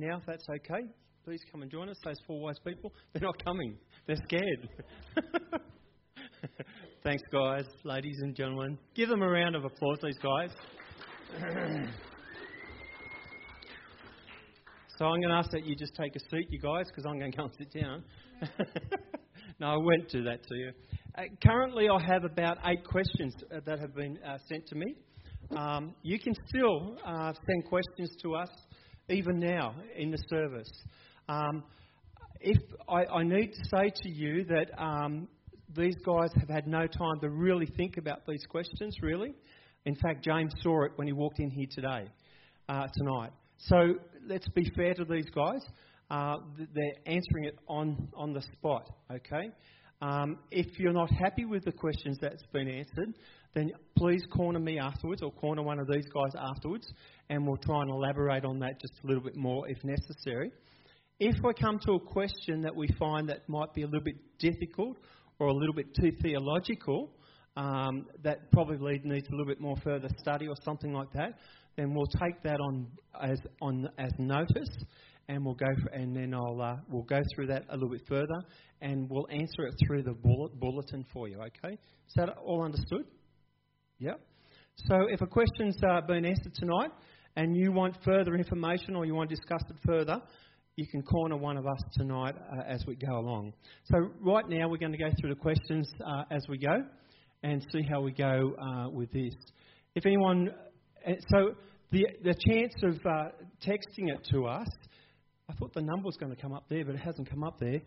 now, if that's okay. Please come and join us. Those four wise people, they're not coming. They're scared. Thanks, guys, ladies and gentlemen. Give them a round of applause, these guys. so I'm going to ask that you just take a seat, you guys, because I'm going to go and sit down. no, I won't do that to you. Uh, currently, I have about eight questions uh, that have been uh, sent to me. Um, you can still uh, send questions to us even now in the service. Um, if I, I, need to say to you that um, these guys have had no time to really think about these questions, really. In fact, James saw it when he walked in here today, uh, tonight. So let's be fair to these guys. Uh, they're answering it on, on the spot, okay? Um, if you're not happy with the questions that's been answered, then please corner me afterwards or corner one of these guys afterwards, and we'll try and elaborate on that just a little bit more if necessary. If we come to a question that we find that might be a little bit difficult or a little bit too theological, um, that probably needs a little bit more further study or something like that, then we'll take that on as on as notice, and we'll go for, and then I'll uh, we'll go through that a little bit further, and we'll answer it through the bullet, bulletin for you. Okay, is that all understood? Yep. So if a question's uh, been answered tonight, and you want further information or you want to discuss it further, you can corner one of us tonight uh, as we go along. So, right now, we're going to go through the questions uh, as we go and see how we go uh, with this. If anyone, uh, so the, the chance of uh, texting it to us, I thought the number was going to come up there, but it hasn't come up there.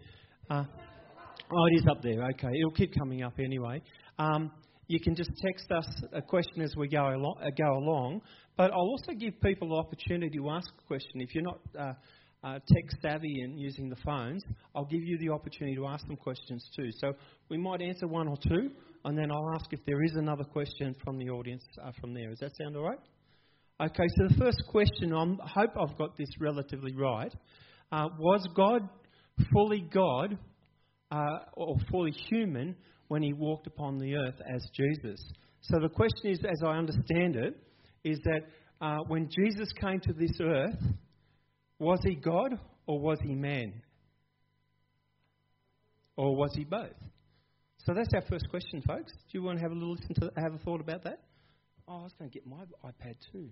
Oh, it is up there. Okay, it'll keep coming up anyway. Um, you can just text us a question as we go along, go along. But I'll also give people the opportunity to ask a question. If you're not uh, tech savvy and using the phones, I'll give you the opportunity to ask them questions too. So we might answer one or two, and then I'll ask if there is another question from the audience uh, from there. Does that sound all right? Okay, so the first question, I hope I've got this relatively right. Uh, was God fully God uh, or fully human when he walked upon the earth as Jesus? So the question is, as I understand it, is that uh, when Jesus came to this earth, was he God or was he man? Or was he both? So that's our first question, folks. Do you want to have a little listen to have a thought about that? Oh, I was going to get my iPad too,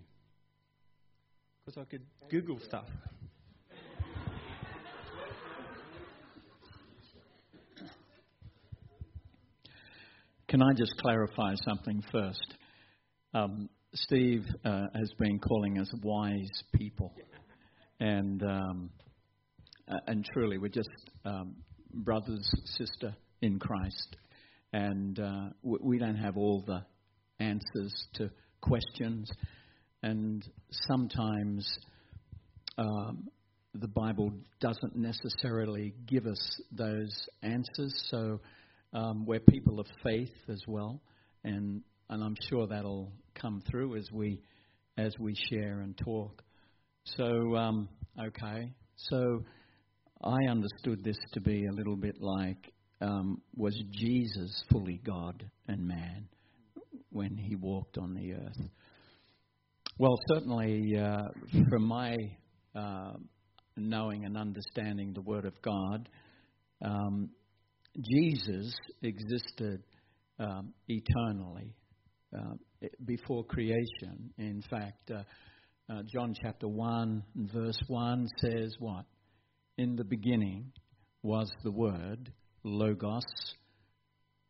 because I could Google stuff. Can I just clarify something first? Um, Steve uh, has been calling us wise people. And um, and truly we're just um, brothers, sister in Christ, and uh, we don't have all the answers to questions, and sometimes um, the Bible doesn't necessarily give us those answers. So um, we're people of faith as well, and and I'm sure that'll come through as we as we share and talk. So, um, okay. So I understood this to be a little bit like um, was Jesus fully God and man when he walked on the earth? Well, certainly, uh, from my uh, knowing and understanding the Word of God, um, Jesus existed um, eternally uh, before creation. In fact, uh, uh, John chapter 1 verse 1 says what? In the beginning was the Word, Logos,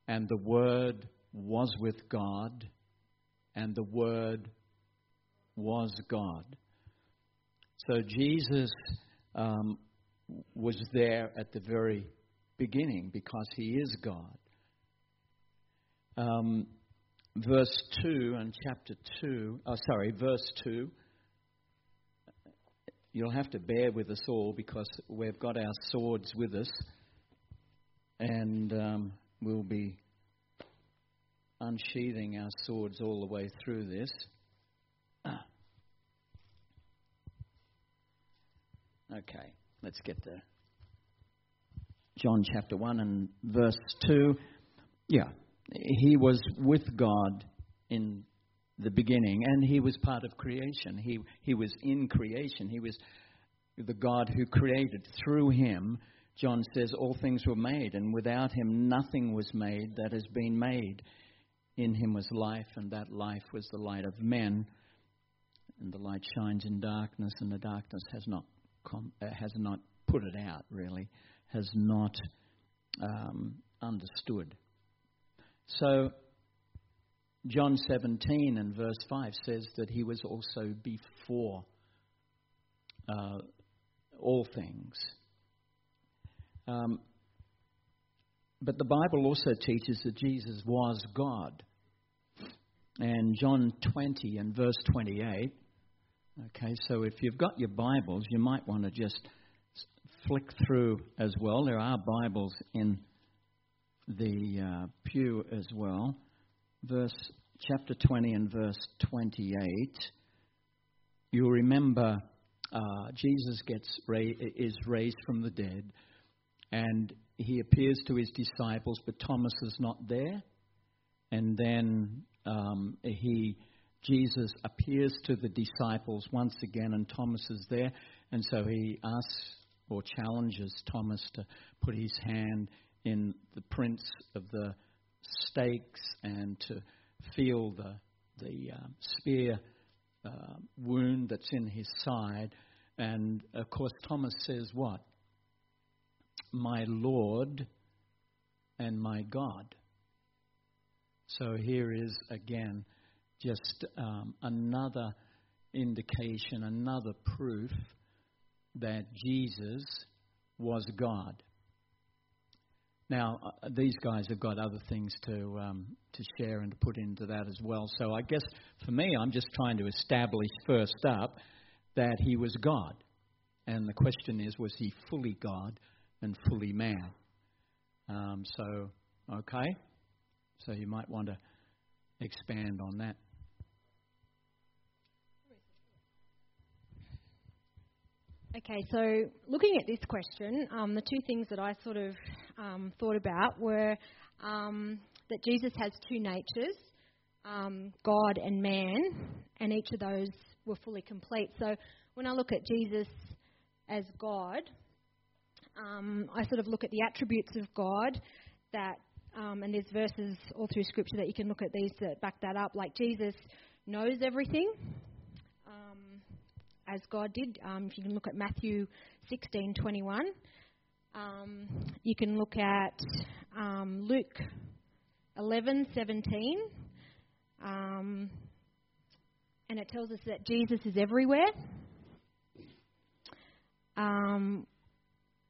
and the Word was with God, and the Word was God. So Jesus um, was there at the very beginning because he is God. Um, verse 2 and chapter 2, oh, sorry, verse 2 You'll have to bear with us all because we've got our swords with us and um, we'll be unsheathing our swords all the way through this. Okay, let's get there. John chapter 1 and verse 2. Yeah, he was with God in the beginning, and he was part of creation. He, he was in creation. He was the God who created. Through him, John says, all things were made, and without him, nothing was made that has been made. In him was life, and that life was the light of men. And the light shines in darkness, and the darkness has not, com- uh, has not put it out, really, has not um, understood. So, John 17 and verse 5 says that he was also before uh, all things. Um, but the Bible also teaches that Jesus was God. And John 20 and verse 28. Okay, so if you've got your Bibles, you might want to just flick through as well. There are Bibles in the uh, pew as well. Verse chapter 20 and verse 28. You'll remember uh, Jesus gets ra- is raised from the dead, and he appears to his disciples, but Thomas is not there. And then um, he Jesus appears to the disciples once again, and Thomas is there, and so he asks or challenges Thomas to put his hand in the prints of the stakes and to feel the the uh, spear uh, wound that's in his side. And of course, Thomas says, What? My Lord and my God. So here is again just um, another indication, another proof that Jesus was God. Now, uh, these guys have got other things to um, to share and to put into that as well. So I guess for me, I'm just trying to establish first up that he was God, and the question is, was he fully God and fully man? Um, so, okay, so you might want to expand on that. Okay, so looking at this question, um, the two things that I sort of um, thought about were um, that Jesus has two natures, um, God and man, and each of those were fully complete. So when I look at Jesus as God, um, I sort of look at the attributes of God that, um, and there's verses all through Scripture that you can look at these that back that up. Like Jesus knows everything as God did. Um, if you can look at Matthew 16:21, um, you can look at um, Luke 11:17, um, and it tells us that Jesus is everywhere. Um,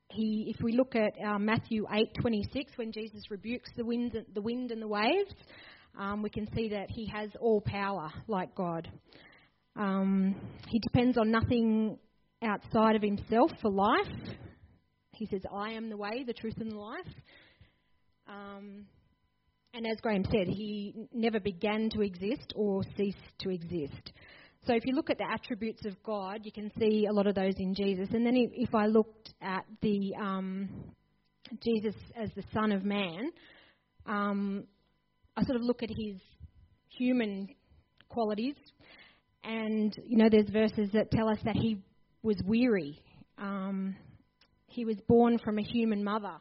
he, if we look at uh, Matthew 8:26, when Jesus rebukes the wind, the wind and the waves, um, we can see that he has all power like God. Um, he depends on nothing outside of himself for life. He says, I am the way, the truth, and the life. Um, and as Graham said, he never began to exist or ceased to exist. So if you look at the attributes of God, you can see a lot of those in Jesus. And then if I looked at the um, Jesus as the Son of Man, um, I sort of look at his human qualities, and, you know, there's verses that tell us that he was weary. Um, he was born from a human mother.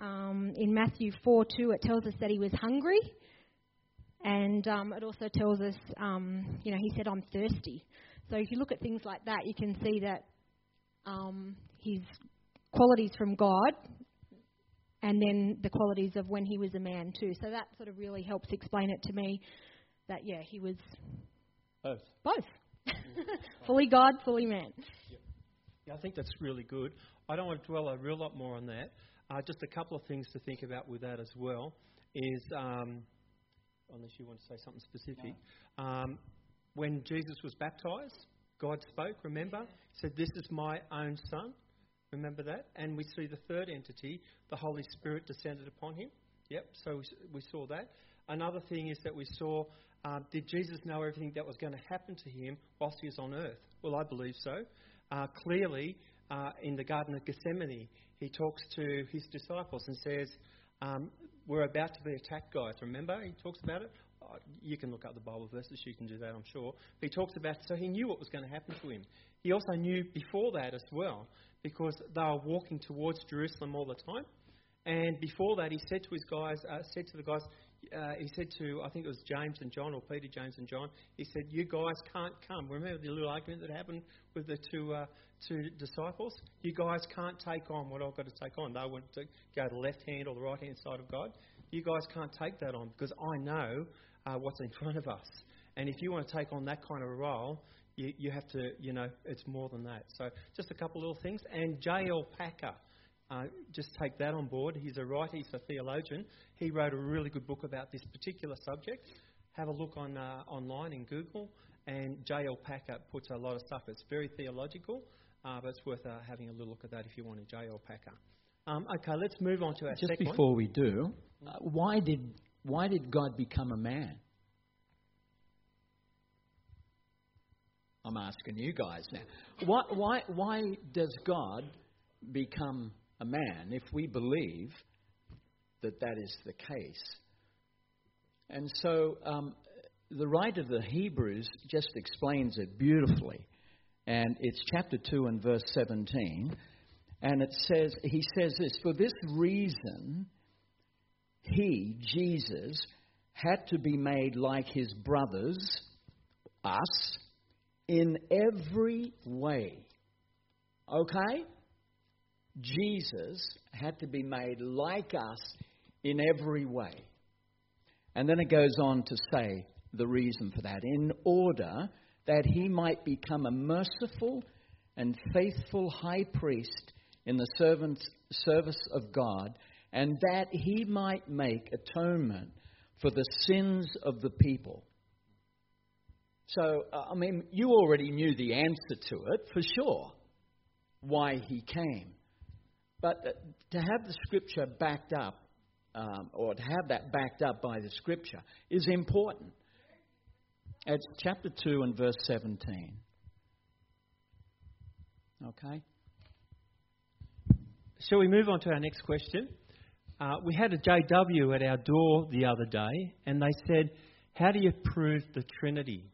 Um, in Matthew 4 2, it tells us that he was hungry. And um, it also tells us, um, you know, he said, I'm thirsty. So if you look at things like that, you can see that um, his qualities from God and then the qualities of when he was a man too. So that sort of really helps explain it to me that, yeah, he was both. Both. fully God, fully man. Yeah, I think that's really good. I don't want to dwell a real lot more on that. Uh, just a couple of things to think about with that as well is, um, unless you want to say something specific, no. um, when Jesus was baptized, God spoke, remember? He said, This is my own son. Remember that? And we see the third entity, the Holy Spirit, descended upon him. Yep, so we saw that. Another thing is that we saw uh, did Jesus know everything that was going to happen to him whilst he was on earth? Well, I believe so. Uh, clearly, uh, in the Garden of Gethsemane, he talks to his disciples and says, um, We're about to be attacked, guys. Remember? He talks about it. uh, you can look up the Bible verses, you can do that, I'm sure. But he talks about, so he knew what was going to happen to him. He also knew before that as well, because they were walking towards Jerusalem all the time. And before that, he said to his guys, uh, said to the guys, uh, he said to, I think it was James and John, or Peter, James and John, he said, You guys can't come. Remember the little argument that happened with the two, uh, two disciples? You guys can't take on what I've got to take on. They want to go to the left hand or the right hand side of God. You guys can't take that on because I know uh, what's in front of us. And if you want to take on that kind of a role, you, you have to, you know, it's more than that. So just a couple little things. And J.L. Packer, uh, just take that on board. He's a writer, he's a theologian. He wrote a really good book about this particular subject. Have a look on uh, online in Google. And J.L. Packer puts a lot of stuff. It's very theological, uh, but it's worth uh, having a little look at that if you want to. J.L. Packer. Um, okay, let's move on to our Just before one. we do, uh, why did why did God become a man? I'm asking you guys now. Why, why, why does God become a man if we believe that that is the case? And so um, the writer of the Hebrews just explains it beautifully. And it's chapter 2 and verse 17. And it says, he says this, for this reason, he, Jesus, had to be made like his brothers, us, in every way. Okay? Jesus had to be made like us in every way. And then it goes on to say the reason for that in order that he might become a merciful and faithful high priest in the servant, service of God, and that he might make atonement for the sins of the people. So, uh, I mean, you already knew the answer to it for sure, why he came. But uh, to have the scripture backed up, um, or to have that backed up by the scripture, is important. It's chapter 2 and verse 17. Okay? Shall we move on to our next question? Uh, we had a JW at our door the other day, and they said, How do you prove the Trinity?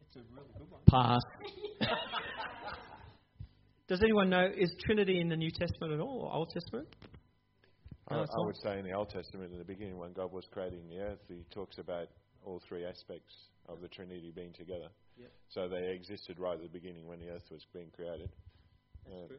It's a really good one. Pass. Does anyone know, is Trinity in the New Testament at all, or Old Testament? I, I would say in the Old Testament, in the beginning, when God was creating the earth, He talks about all three aspects of the Trinity being together. Yep. So they existed right at the beginning when the earth was being created. Um, true.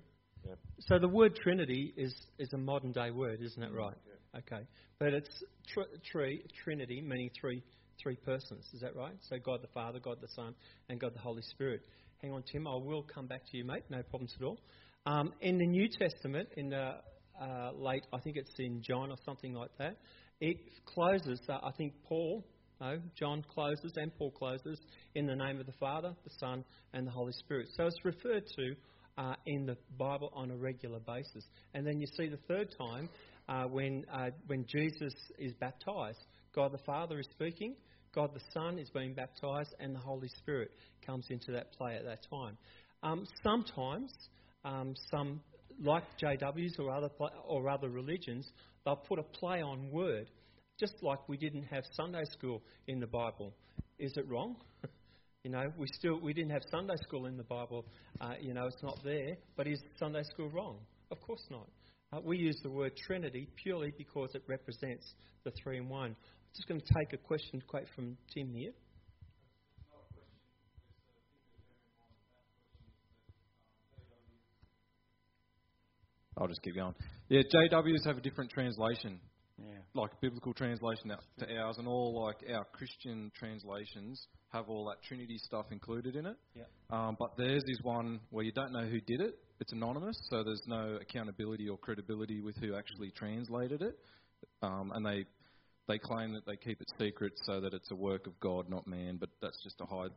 So the word Trinity is, is a modern day word, isn't it right? Yeah. Okay. But it's tr- tree, Trinity, meaning three, three persons. Is that right? So God the Father, God the Son, and God the Holy Spirit. Hang on, Tim. I will come back to you, mate. No problems at all. Um, in the New Testament, in the uh, late, I think it's in John or something like that, it closes, uh, I think Paul, no, John closes and Paul closes in the name of the Father, the Son, and the Holy Spirit. So it's referred to uh, in the Bible on a regular basis. And then you see the third time uh, when, uh, when Jesus is baptized. God the Father is speaking, God the Son is being baptized, and the Holy Spirit comes into that play at that time. Um, sometimes, um, some like JWs or other or other religions, they'll put a play on word, just like we didn't have Sunday school in the Bible. Is it wrong? You know, we still we didn't have Sunday school in the Bible. Uh, you know, it's not there. But is Sunday school wrong? Of course not. Uh, we use the word Trinity purely because it represents the three in one. I'm just going to take a question quote from Tim here. I'll just keep going. Yeah, JWs have a different translation, Yeah. like biblical translation out to ours, and all like our Christian translations have all that Trinity stuff included in it. Yeah. Um, but theirs is one where you don't know who did it. It's anonymous, so there's no accountability or credibility with who actually translated it, um, and they they claim that they keep it secret so that it's a work of God, not man. But that's just to hide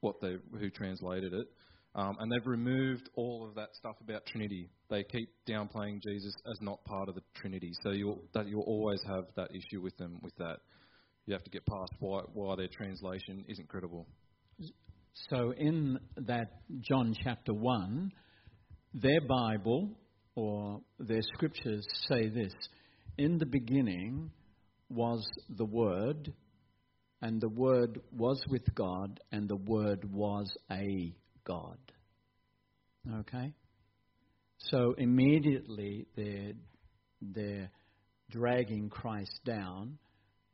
what they who translated it. Um, and they've removed all of that stuff about Trinity. They keep downplaying Jesus as not part of the Trinity. So you'll, that you'll always have that issue with them with that. You have to get past why, why their translation isn't credible. So in that John chapter 1, their Bible or their scriptures say this In the beginning was the Word, and the Word was with God, and the Word was a God. Okay? So immediately they're, they're dragging Christ down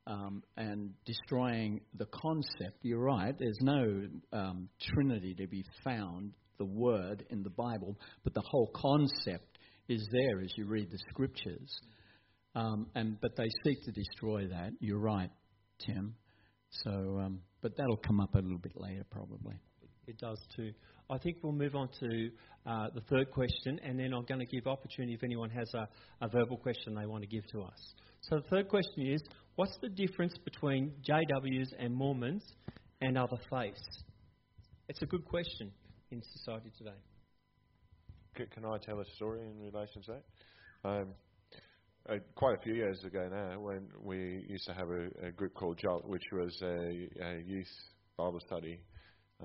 um, and destroying the concept. You're right, there's no um, Trinity to be found, the Word in the Bible, but the whole concept is there as you read the Scriptures. Um, and but they seek to destroy that. You're right, Tim. So, um, but that'll come up a little bit later, probably. It does too. I think we'll move on to uh, the third question, and then I'm going to give opportunity if anyone has a, a verbal question they want to give to us. So the third question is, what's the difference between JWs and Mormons and other faiths? It's a good question in society today. Can I tell a story in relation to that? Um, uh, quite a few years ago now, when we used to have a, a group called JOLT, which was a, a youth Bible study,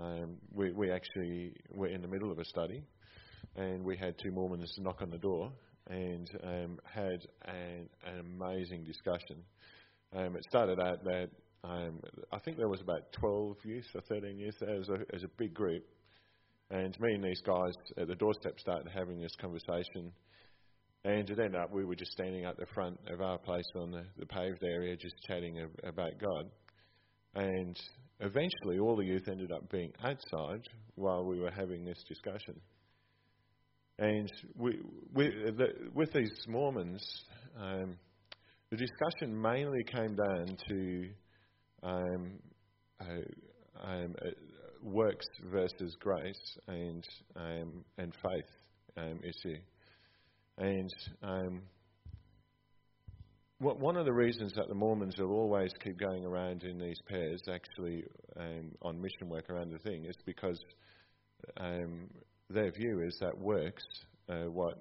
um, we, we actually were in the middle of a study, and we had two Mormons knock on the door and um, had an, an amazing discussion. Um, it started out that um, I think there was about 12 youth or 13 youth there as a, as a big group, and me and these guys at the doorstep started having this conversation. And it ended up we were just standing at the front of our place on the, the paved area, just chatting ab- about God. And eventually, all the youth ended up being outside while we were having this discussion. And we, we, the, with these Mormons, um, the discussion mainly came down to um, uh, um, uh, works versus grace and um, and faith um, issue. And um, one of the reasons that the Mormons will always keep going around in these pairs, actually um, on mission work around the thing, is because um, their view is that works uh, what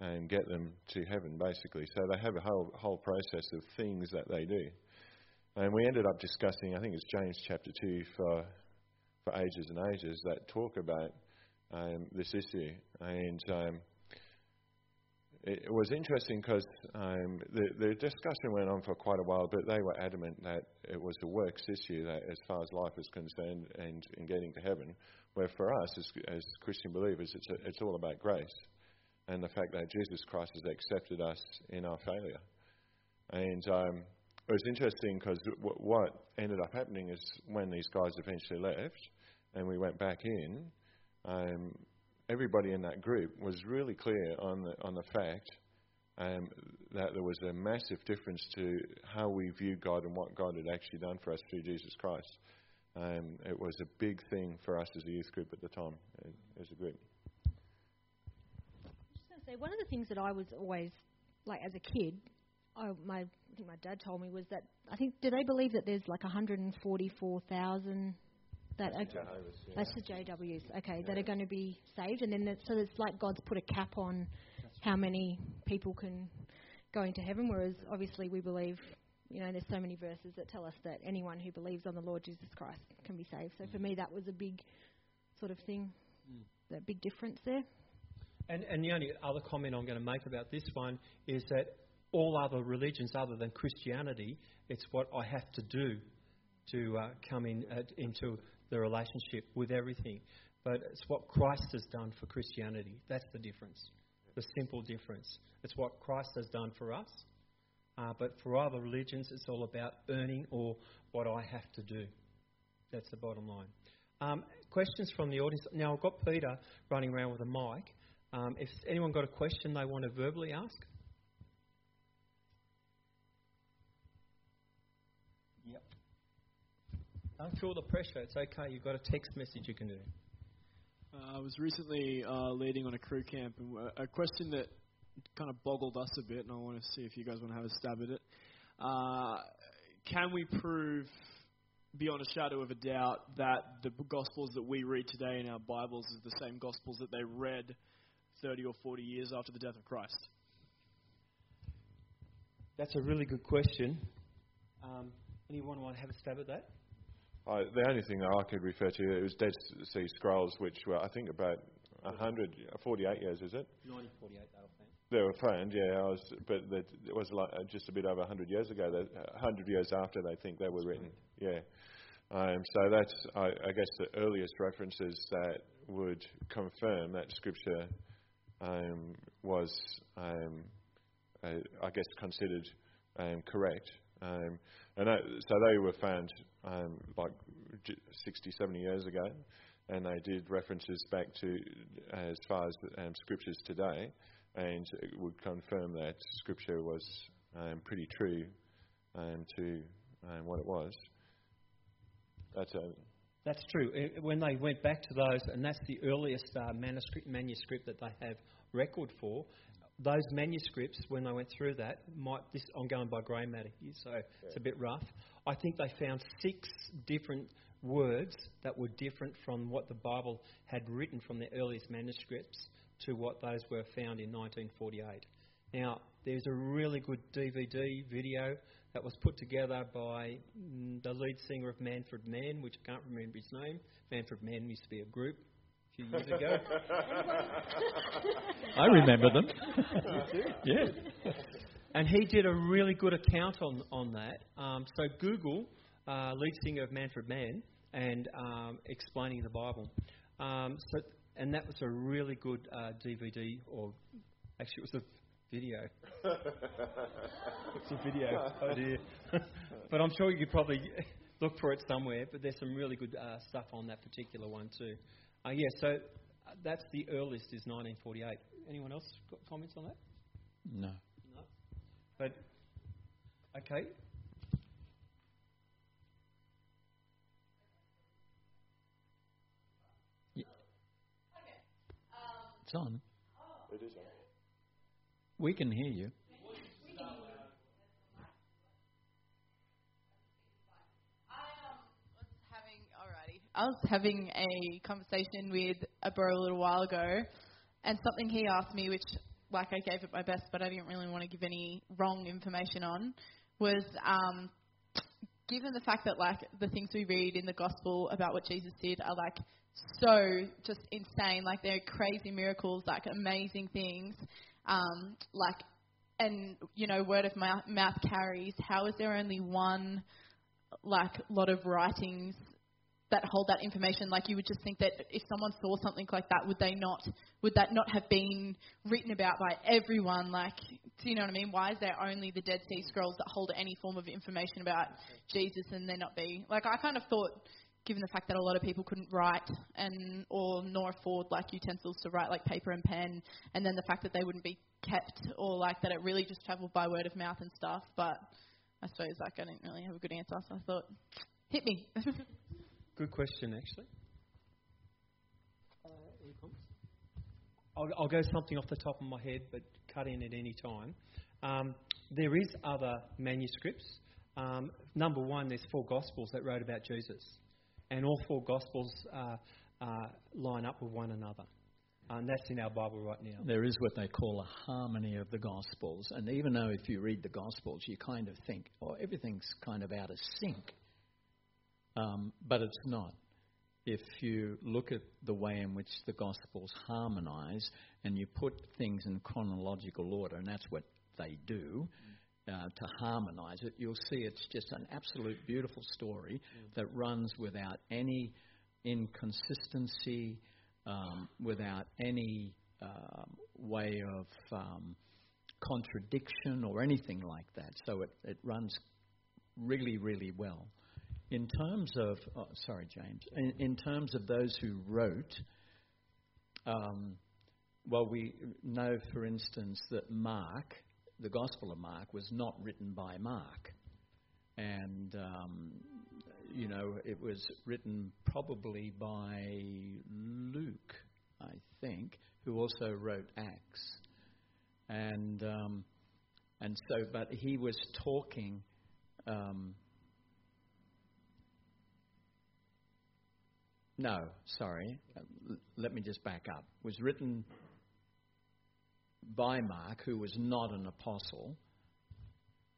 and get them to heaven, basically. So they have a whole whole process of things that they do. And we ended up discussing, I think it's James chapter two for for ages and ages that talk about um, this issue. And um, it, it was interesting because um, the, the discussion went on for quite a while, but they were adamant that it was a works issue that, as far as life is concerned, and in getting to heaven. Where for us, as, as Christian believers, it's, a, it's all about grace and the fact that Jesus Christ has accepted us in our failure. And um, it was interesting because w- what ended up happening is when these guys eventually left and we went back in, um, everybody in that group was really clear on the, on the fact um, that there was a massive difference to how we view God and what God had actually done for us through Jesus Christ. Um, it was a big thing for us as a youth group at the time, uh, as a group. just going to say one of the things that I was always like as a kid, I, my I think my dad told me was that I think do they believe that there's like 144,000 that are, Jehovah's, yeah. that's the JWs, okay, that are going to be saved, and then there's, so it's like God's put a cap on how many people can go into heaven, whereas obviously we believe. You know, there's so many verses that tell us that anyone who believes on the Lord Jesus Christ can be saved. So for me, that was a big sort of thing, that big difference there. And, and the only other comment I'm going to make about this one is that all other religions other than Christianity, it's what I have to do to uh, come in uh, into the relationship with everything. But it's what Christ has done for Christianity. That's the difference, the simple difference. It's what Christ has done for us. Uh, but for other religions, it's all about earning or what I have to do. That's the bottom line. Um, questions from the audience. Now, I've got Peter running around with a mic. Um, if anyone got a question they want to verbally ask? Don't feel the pressure. It's okay. You've got a text message you can do. Uh, I was recently uh, leading on a crew camp, and a question that kind of boggled us a bit, and I want to see if you guys want to have a stab at it. Uh, can we prove, beyond a shadow of a doubt, that the Gospels that we read today in our Bibles is the same Gospels that they read 30 or 40 years after the death of Christ? That's a really good question. Um, anyone want to have a stab at that? I, the only thing that I could refer to it was Dead Sea Scrolls, which were I think about 148 years, is it? 1948, that'll found. They were found, yeah. I was, but that it was like uh, just a bit over 100 years ago. That, uh, 100 years after they think they were written. Yeah. Um, so that's, I, I guess, the earliest references that would confirm that Scripture um, was, um, uh, I guess, considered um, correct. Um, and that, so they were found um, like 60, 70 years ago, and they did references back to as far as um, Scriptures today, and it would confirm that Scripture was um, pretty true um, to um, what it was. That's a That's true. When they went back to those, and that's the earliest uh, manuscript, manuscript that they have record for. Those manuscripts, when they went through that, might this I'm going by grey matter here, so it's a bit rough. I think they found six different words that were different from what the Bible had written from the earliest manuscripts to what those were found in 1948. Now, there's a really good DVD video that was put together by mm, the lead singer of Manfred Mann, which I can't remember his name. Manfred Mann used to be a group few years ago. I remember them. yeah. And he did a really good account on, on that. Um, so Google, uh, lead singer of Manfred Mann, and um, explaining the Bible. Um, so, and that was a really good uh, DVD, or actually it was a video. it's a video. Oh dear. but I'm sure you could probably look for it somewhere. But there's some really good uh, stuff on that particular one too. Uh, yeah, so uh, that's the earliest is 1948. Anyone else got comments on that? No. No. But okay. It's on. it is. On. We can hear you. I was having a conversation with a bro a little while ago, and something he asked me, which like I gave it my best, but I didn't really want to give any wrong information on, was um, given the fact that like the things we read in the gospel about what Jesus did are like so just insane, like they're crazy miracles, like amazing things, um, like and you know word of mouth, carries. How is there only one? like lot of writings that hold that information. Like you would just think that if someone saw something like that, would they not? Would that not have been written about by everyone? Like, do you know what I mean? Why is there only the Dead Sea Scrolls that hold any form of information about Jesus, and there not be? Like, I kind of thought. Given the fact that a lot of people couldn't write and or nor afford like utensils to write like paper and pen, and then the fact that they wouldn't be kept or like that it really just travelled by word of mouth and stuff. But I suppose like I didn't really have a good answer, so I thought, hit me. Good question, actually. Uh, any comments? I'll, I'll go something off the top of my head, but cut in at any time. Um, there is other manuscripts. Um, number one, there's four Gospels that wrote about Jesus, and all four Gospels uh, uh, line up with one another. And that's in our Bible right now. There is what they call a harmony of the Gospels. And even though if you read the Gospels, you kind of think, oh, everything's kind of out of sync. Um, but it's not. If you look at the way in which the Gospels harmonize and you put things in chronological order, and that's what they do uh, to harmonize it, you'll see it's just an absolute beautiful story that runs without any inconsistency, um, without any um, way of um, contradiction or anything like that. So it, it runs really, really well. In terms of, oh, sorry, James, in, in terms of those who wrote, um, well, we know, for instance, that Mark, the Gospel of Mark, was not written by Mark. And, um, you know, it was written probably by Luke, I think, who also wrote Acts. And, um, and so, but he was talking. No, sorry. Uh, let me just back up. It was written by Mark, who was not an apostle,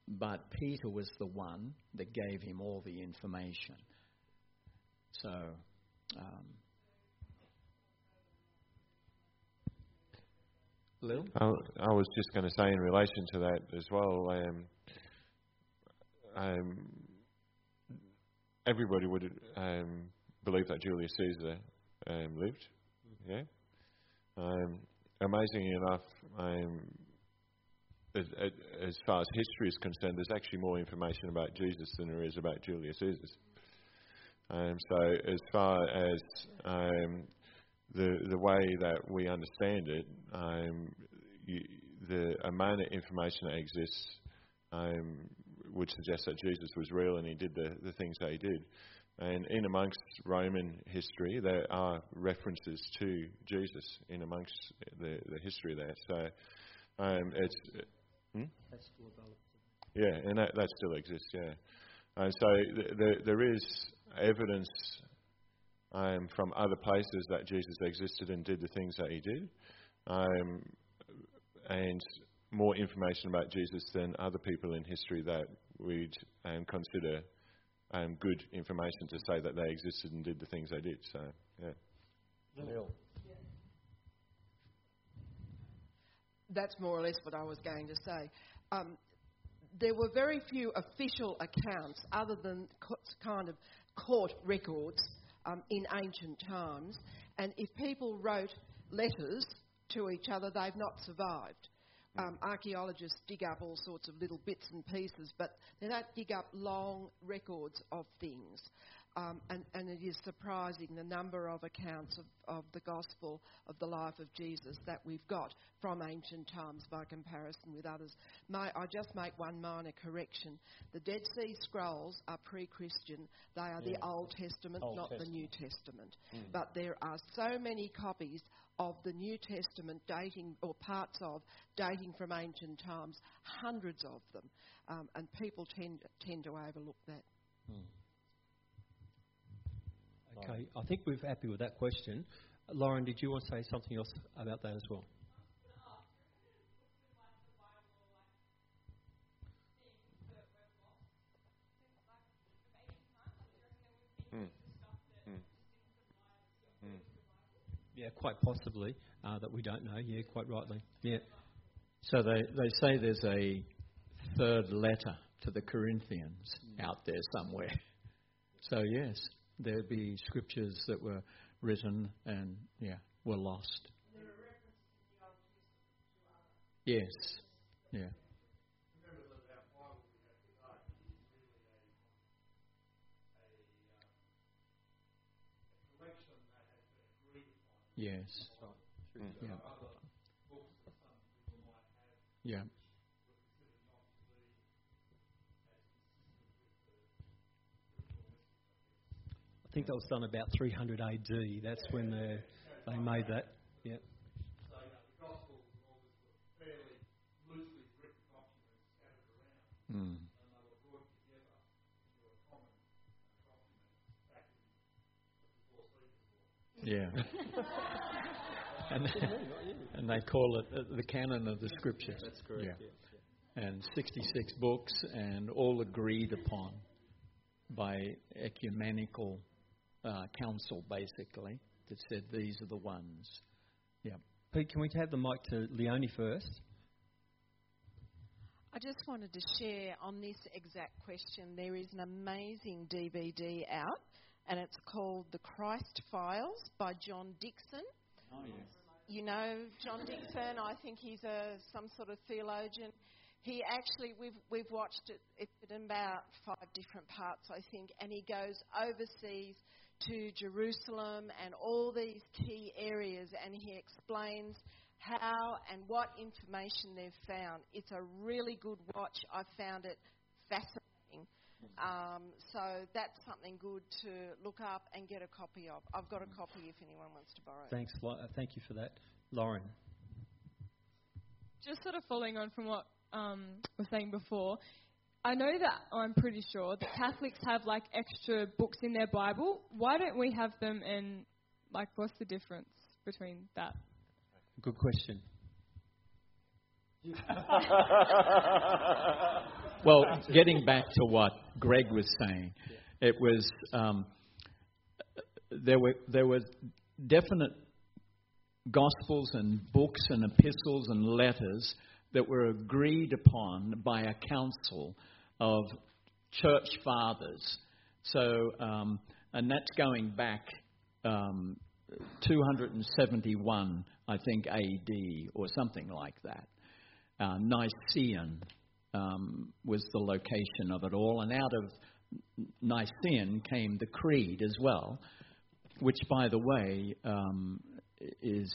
but Peter was the one that gave him all the information. So, um, Lil? I, I was just going to say in relation to that as well. Um, um, everybody would um, believe that Julius Caesar um, lived. Yeah. Um, amazingly enough, um, as, as far as history is concerned, there's actually more information about Jesus than there is about Julius Caesar. Um, so, as far as um, the the way that we understand it, um, you, the amount of information that exists um, would suggest that Jesus was real and he did the, the things that he did. And in amongst Roman history, there are references to Jesus in amongst the, the history there. So um, it's. Hmm? Yeah, and that, that still exists, yeah. And so th- there, there is evidence um, from other places that Jesus existed and did the things that he did, um, and more information about Jesus than other people in history that we'd um, consider um, good information to say that they existed and did the things they did. So, yeah. That's more or less what I was going to say. Um, there were very few official accounts other than co- kind of court records um, in ancient times, and if people wrote letters to each other, they've not survived. Um, archaeologists dig up all sorts of little bits and pieces, but they don't dig up long records of things. Um, and, and it is surprising the number of accounts of, of the gospel of the life of Jesus that we've got from ancient times by comparison with others. May I just make one minor correction? The Dead Sea Scrolls are pre Christian, they are the Old Testament, Old not Testament. the New Testament. But there are so many copies of the New Testament dating, or parts of, dating from ancient times, hundreds of them, um, and people tend, tend to overlook that. Okay, I think we're happy with that question. Lauren, did you want to say something else about that as well? Yeah, quite possibly uh, that we don't know. Yeah, quite rightly. Yeah. So they, they say there's a third letter to the Corinthians out there somewhere. So, yes, there'd be scriptures that were written and, yeah, were lost. Yes, yeah. Yes. Yeah. Yeah. I think that was done about 300 AD. That's when they they made that. Yeah. Mm. Yeah. and, and they call it uh, the canon of the scriptures. That's correct. Yeah. And 66 books, and all agreed upon by ecumenical uh, council, basically, that said these are the ones. Yeah. Pete, can we have the mic to Leonie first? I just wanted to share on this exact question. There is an amazing DVD out, and it's called The Christ Files by John Dickson. Oh, yes. You know John Dickson. I think he's a some sort of theologian. He actually we've we've watched it. It's in about five different parts, I think, and he goes overseas to Jerusalem and all these key areas, and he explains how and what information they've found. It's a really good watch. I found it fascinating. Um, so that's something good to look up and get a copy of. I've got a copy if anyone wants to borrow. it. Thanks, Lo- uh, thank you for that, Lauren. just sort of following on from what um, was saying before, I know that I'm pretty sure that Catholics have like extra books in their Bible. Why don't we have them? And like, what's the difference between that? Good question. Well, getting back to what Greg was saying, it was um, there were there were definite gospels and books and epistles and letters that were agreed upon by a council of church fathers. So, um, and that's going back um, 271, I think, AD or something like that. Uh, Nicene um, was the location of it all, and out of Nicene came the Creed as well, which, by the way, um, is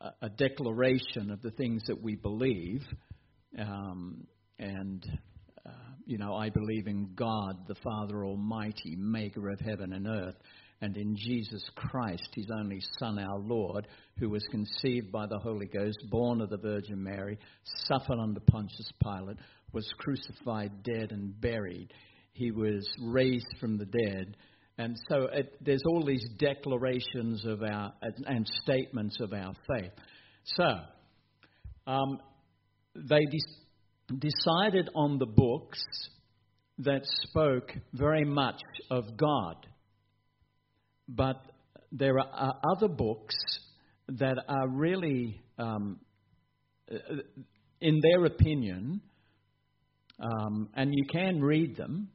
a, a, declaration of the things that we believe. Um, and, you know, I believe in God, the Father Almighty, maker of heaven and earth, and in Jesus Christ, his only Son, our Lord, who was conceived by the Holy Ghost, born of the Virgin Mary, suffered under Pontius Pilate, was crucified, dead, and buried. He was raised from the dead. And so it, there's all these declarations of our and statements of our faith. So um, they decided on the books that spoke very much of God. But there are other books that are really, um, in their opinion, um, and you can read them.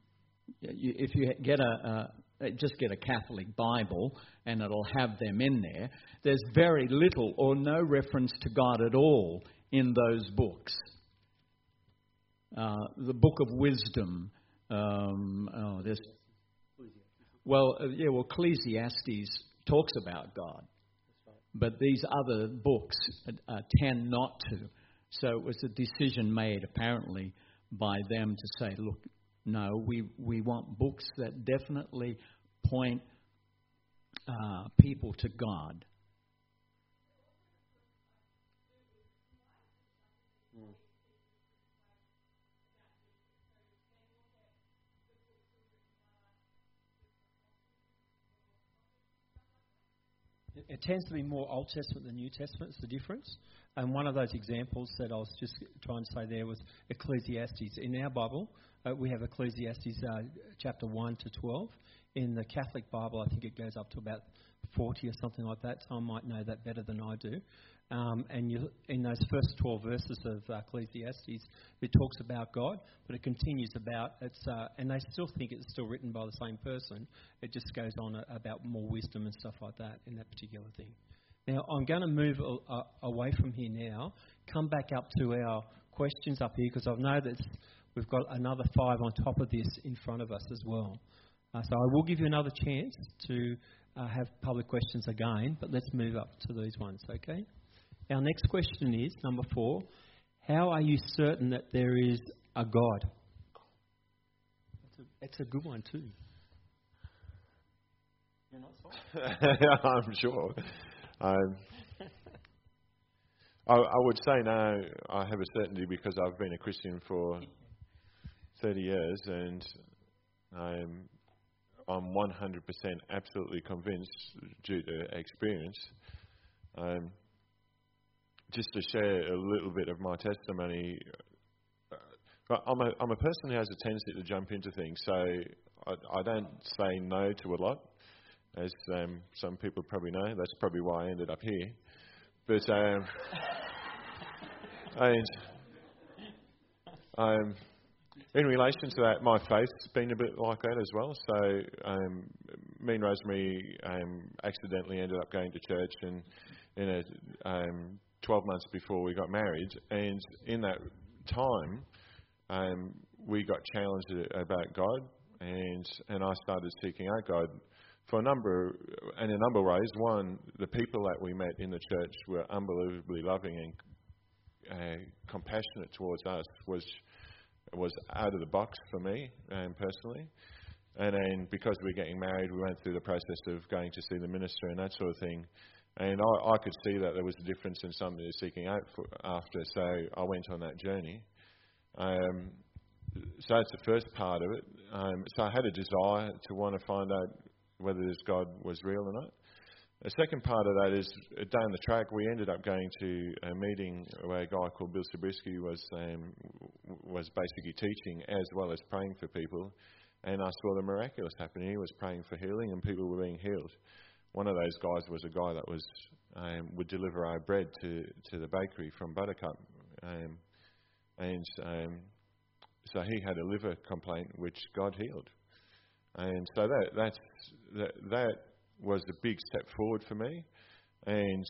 If you get a, a, just get a Catholic Bible, and it'll have them in there. There's very little or no reference to God at all in those books. Uh, the Book of Wisdom. Um, oh, there's well, uh, yeah, well, Ecclesiastes talks about God, but these other books uh, uh, tend not to. So it was a decision made, apparently, by them to say, look, no, we, we want books that definitely point uh, people to God. It tends to be more Old Testament than New Testament. It's the difference. And one of those examples that I was just trying to say there was Ecclesiastes. In our Bible, uh, we have Ecclesiastes uh, chapter 1 to 12. In the Catholic Bible, I think it goes up to about 40 or something like that. I might know that better than I do. Um, and you, in those first 12 verses of uh, Ecclesiastes, it talks about God, but it continues about it's, uh, and they still think it's still written by the same person. It just goes on about more wisdom and stuff like that in that particular thing. Now, I'm going to move a, a, away from here now, come back up to our questions up here because I know that we've got another five on top of this in front of us as well. Uh, so I will give you another chance to uh, have public questions again, but let's move up to these ones, okay? Our next question is number four How are you certain that there is a God? That's a, that's a good one, too. You're not I'm sure. Um, I, I, would say no, I have a certainty because I've been a Christian for 30 years and I'm, I'm 100% absolutely convinced due to experience. Um, just to share a little bit of my testimony, uh, I'm a, I'm a person who has a tendency to jump into things, so I, I don't say no to a lot, as um, some people probably know. That's probably why I ended up here. But um, and um, in relation to that, my faith's been a bit like that as well. So um, me and Rosemary um, accidentally ended up going to church and in a um, 12 months before we got married, and in that time, um, we got challenged about God, and and I started seeking out God for a number in a number of ways. One, the people that we met in the church were unbelievably loving and uh, compassionate towards us. Was was out of the box for me um, personally. And then because we were getting married, we went through the process of going to see the minister and that sort of thing. And I, I could see that there was a difference in something they're seeking out for, after, so I went on that journey. Um, so that's the first part of it. Um, so I had a desire to want to find out whether this God was real or not. The second part of that is uh, down the track, we ended up going to a meeting where a guy called Bill Subritzky was um, was basically teaching as well as praying for people, and I saw the miraculous happening. He was praying for healing, and people were being healed one of those guys was a guy that was um, would deliver our bread to, to the bakery from Buttercup. Um, and um, so he had a liver complaint, which God healed. And so that, that's, that, that was a big step forward for me. And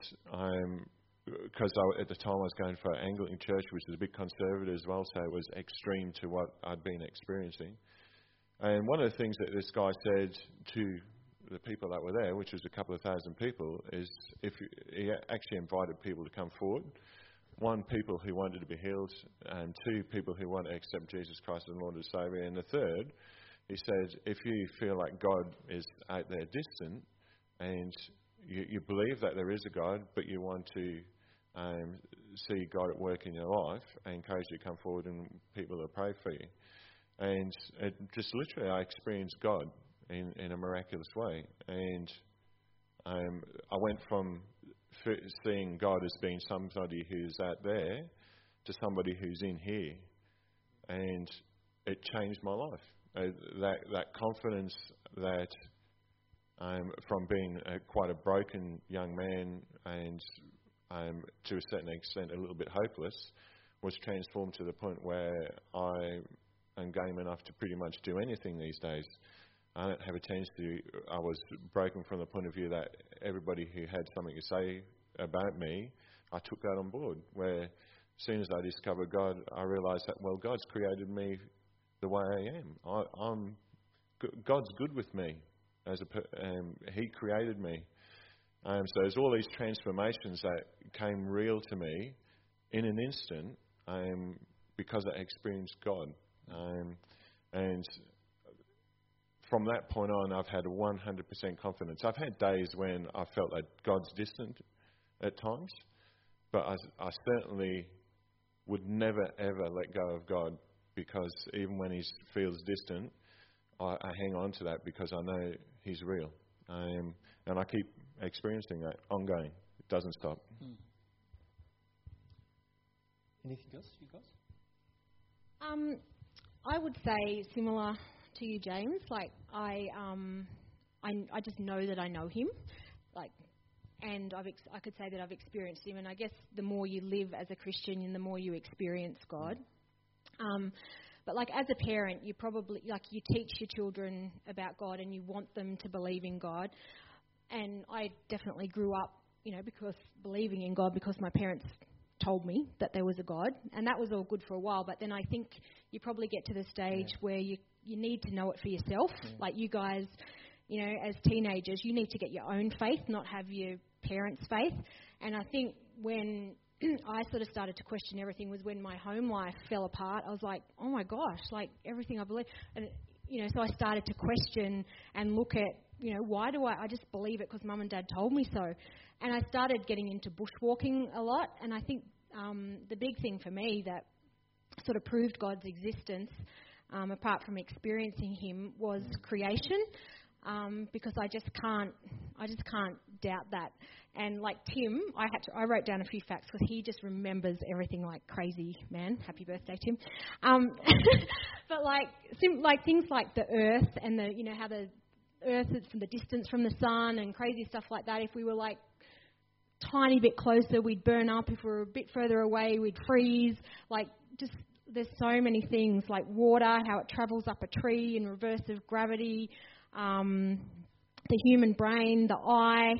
because at the time I was going for Anglican church, which is a bit conservative as well, so it was extreme to what I'd been experiencing. And one of the things that this guy said to the people that were there, which was a couple of thousand people, is if he actually invited people to come forward. One, people who wanted to be healed, and two, people who want to accept Jesus Christ as Lord and Saviour. And the third, he said, if you feel like God is out there distant, and you, you believe that there is a God, but you want to um, see God at work in your life, I encourage you to come forward and people will pray for you. And it just literally, I experienced God in, in a miraculous way. And um, I went from seeing God as being somebody who's out there to somebody who's in here. And it changed my life. Uh, that, that confidence that um, from being a, quite a broken young man and um, to a certain extent a little bit hopeless was transformed to the point where I am game enough to pretty much do anything these days. I don't have a tendency. I was broken from the point of view that everybody who had something to say about me, I took that on board. Where as soon as I discovered God, I realised that well, God's created me the way I am. I, am God's good with me. As a, um, He created me. Um, so there's all these transformations that came real to me in an instant um, because I experienced God. Um, and from that point on, I've had 100% confidence. I've had days when I felt that God's distant at times, but I, I certainly would never ever let go of God because even when He feels distant, I, I hang on to that because I know He's real. Um, and I keep experiencing that ongoing. It doesn't stop. Hmm. Anything else, you guys? Um, I would say similar to you, James. Like I, um, I, I just know that I know him, like, and I've ex- I could say that I've experienced him. And I guess the more you live as a Christian, and the more you experience God. Um, but like as a parent, you probably like you teach your children about God, and you want them to believe in God. And I definitely grew up, you know, because believing in God because my parents told me that there was a God, and that was all good for a while. But then I think you probably get to the stage yeah. where you you need to know it for yourself. Yeah. Like you guys, you know, as teenagers, you need to get your own faith, not have your parents' faith. And I think when I sort of started to question everything was when my home life fell apart. I was like, oh my gosh, like everything I believe, and you know, so I started to question and look at, you know, why do I? I just believe it because mum and dad told me so. And I started getting into bushwalking a lot. And I think um, the big thing for me that sort of proved God's existence um, apart from experiencing Him, was creation. Um, because I just can't, I just can't doubt that. And like Tim, I had to, I wrote down a few facts because he just remembers everything like crazy, man. Happy birthday, Tim. Um, but like, sim, like things like the Earth and the, you know, how the Earth is from the distance from the sun and crazy stuff like that. If we were like tiny bit closer, we'd burn up. If we were a bit further away, we'd freeze. Like just there's so many things like water, how it travels up a tree in reverse of gravity, um, the human brain, the eye,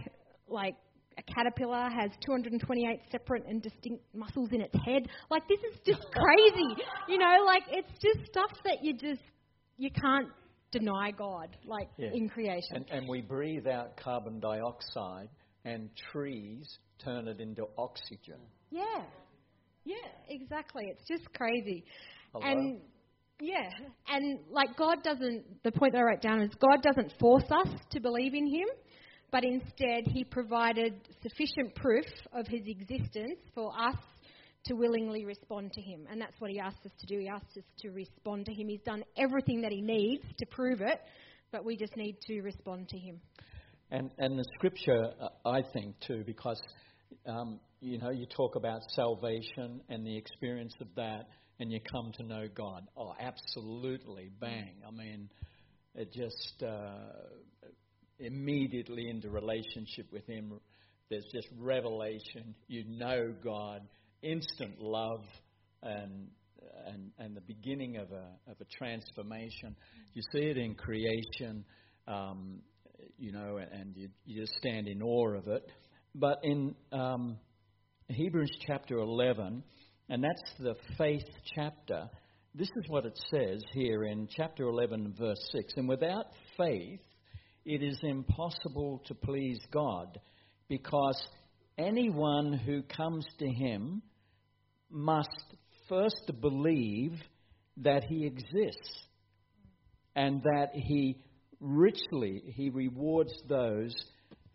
like a caterpillar has 228 separate and distinct muscles in its head. Like this is just crazy, you know. Like it's just stuff that you just you can't deny God, like yeah. in creation. And, and we breathe out carbon dioxide, and trees turn it into oxygen. Yeah. Yeah, exactly. It's just crazy. Hello? And yeah, and like God doesn't, the point that I wrote down is God doesn't force us to believe in Him, but instead He provided sufficient proof of His existence for us to willingly respond to Him. And that's what He asked us to do. He asked us to respond to Him. He's done everything that He needs to prove it, but we just need to respond to Him. And, and the scripture, uh, I think, too, because um, you know, you talk about salvation and the experience of that, and you come to know God. Oh, absolutely, bang. I mean, it just uh, immediately into relationship with Him, There's just revelation. You know God, instant love, and and and the beginning of a of a transformation. You see it in creation, um, you know, and you you just stand in awe of it. But in um, Hebrews chapter 11, and that's the faith chapter. This is what it says here in chapter 11, verse 6. And without faith, it is impossible to please God, because anyone who comes to Him must first believe that He exists and that He richly He rewards those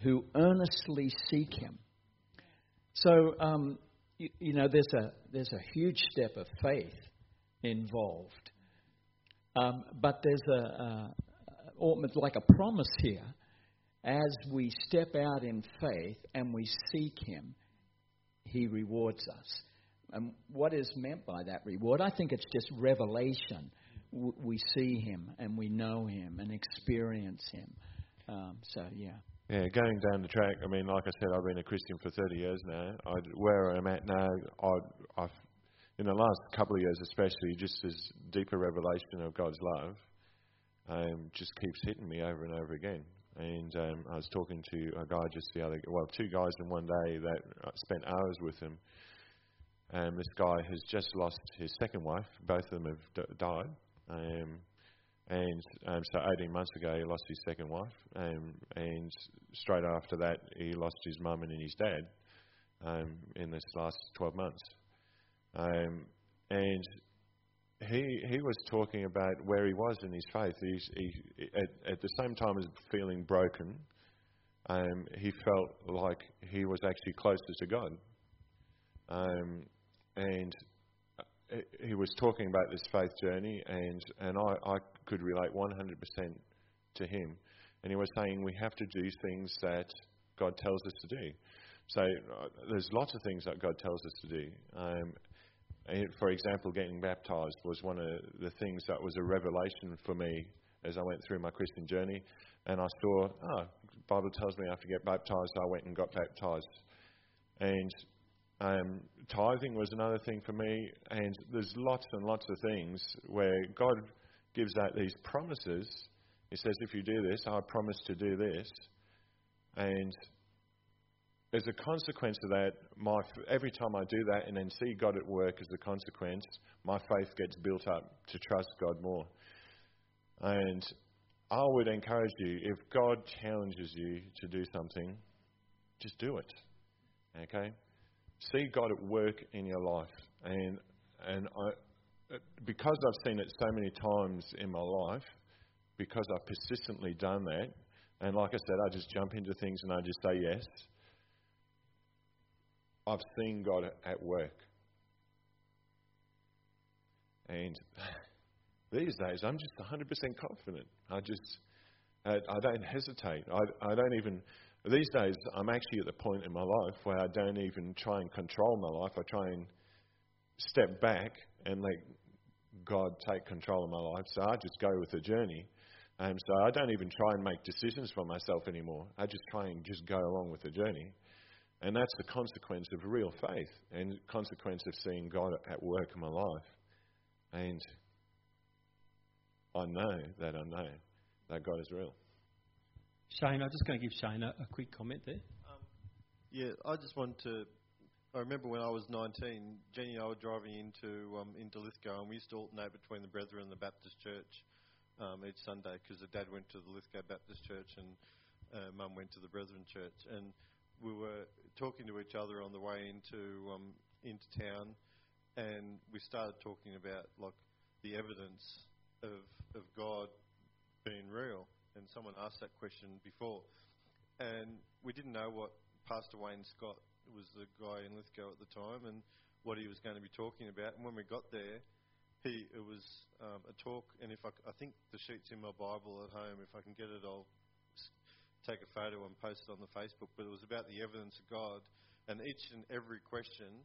who earnestly seek Him. So, um, you, you know, there's a there's a huge step of faith involved, um, but there's a, a almost like a promise here. As we step out in faith and we seek Him, He rewards us. And what is meant by that reward? I think it's just revelation. We see Him and we know Him and experience Him. Um, so, yeah. Yeah, going down the track. I mean, like I said, I've been a Christian for 30 years now. I, where I'm at now, I, I've, in the last couple of years, especially, just this deeper revelation of God's love um, just keeps hitting me over and over again. And um, I was talking to a guy just the other, well, two guys in one day that I spent hours with him. And this guy has just lost his second wife. Both of them have d- died. Um, and um, so 18 months ago, he lost his second wife. Um, and straight after that, he lost his mum and his dad um, in this last 12 months. Um, and he he was talking about where he was in his faith. He's, he, at, at the same time as feeling broken, um, he felt like he was actually closer to God. Um, and uh, he was talking about this faith journey, and, and I, I could relate 100% to him. And he was saying we have to do things that God tells us to do. So uh, there's lots of things that God tells us to do. Um, for example, getting baptized was one of the things that was a revelation for me as I went through my Christian journey. And I saw, oh, Bible tells me I have to get baptized. I went and got baptized. And um, tithing was another thing for me. And there's lots and lots of things where God gives out these promises. He says, if you do this, I promise to do this. And as a consequence of that, my, every time I do that and then see God at work as a consequence, my faith gets built up to trust God more. And I would encourage you, if God challenges you to do something, just do it. Okay? See God at work in your life. And, and I, because I've seen it so many times in my life, because I've persistently done that, and like I said, I just jump into things and I just say yes I've seen God at work. And these days, I'm just 100% confident. I just, I, don't hesitate. I, I don't even, these days, I'm actually at the point in my life where I don't even try and control my life. I try and step back and let God take control of my life. So I just go with the journey. Um, so I don't even try and make decisions for myself anymore. I just try and just go along with the journey. And that's the consequence of real faith and consequence of seeing God at work in my life. And I know that I know that God is real. Shane, I'm just going to give Shane a, a quick comment there. Um, yeah, I just want to. I remember when I was 19, Jenny and I were driving into um, into Lithgow, and we used to alternate between the Brethren and the Baptist Church um, each Sunday because the dad went to the Lithgow Baptist Church and uh, mum went to the Brethren Church. And we were talking to each other on the way into um, into town, and we started talking about like the evidence of of God being real. And someone asked that question before, and we didn't know what Pastor Wayne Scott was the guy in Lithgow at the time, and what he was going to be talking about. And when we got there, he it was um, a talk, and if I, I think the sheet's in my Bible at home, if I can get it, I'll take a photo and post it on the Facebook, but it was about the evidence of God. And each and every question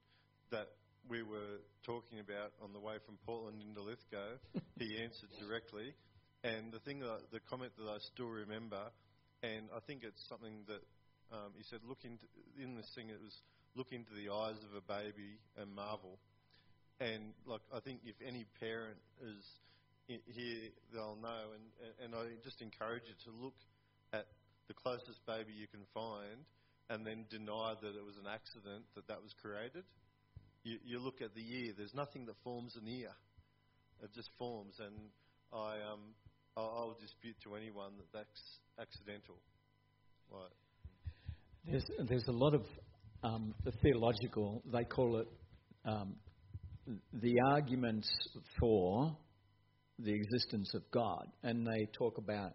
that we were talking about on the way from Portland into Lithgow, he answered directly. And the thing that the comment that I still remember, and I think it's something that Um, he said, "Look into in this thing. It was look into the eyes of a baby and marvel." And like I think if any parent is here, they'll know. And and I just encourage you to look at the closest baby you can find, and then deny that it was an accident that that was created. You, you look at the ear. There's nothing that forms an ear. It just forms, and I um I'll, I'll dispute to anyone that that's accidental. Right. There's, there's a lot of um, the theological, they call it um, the arguments for the existence of God. And they talk about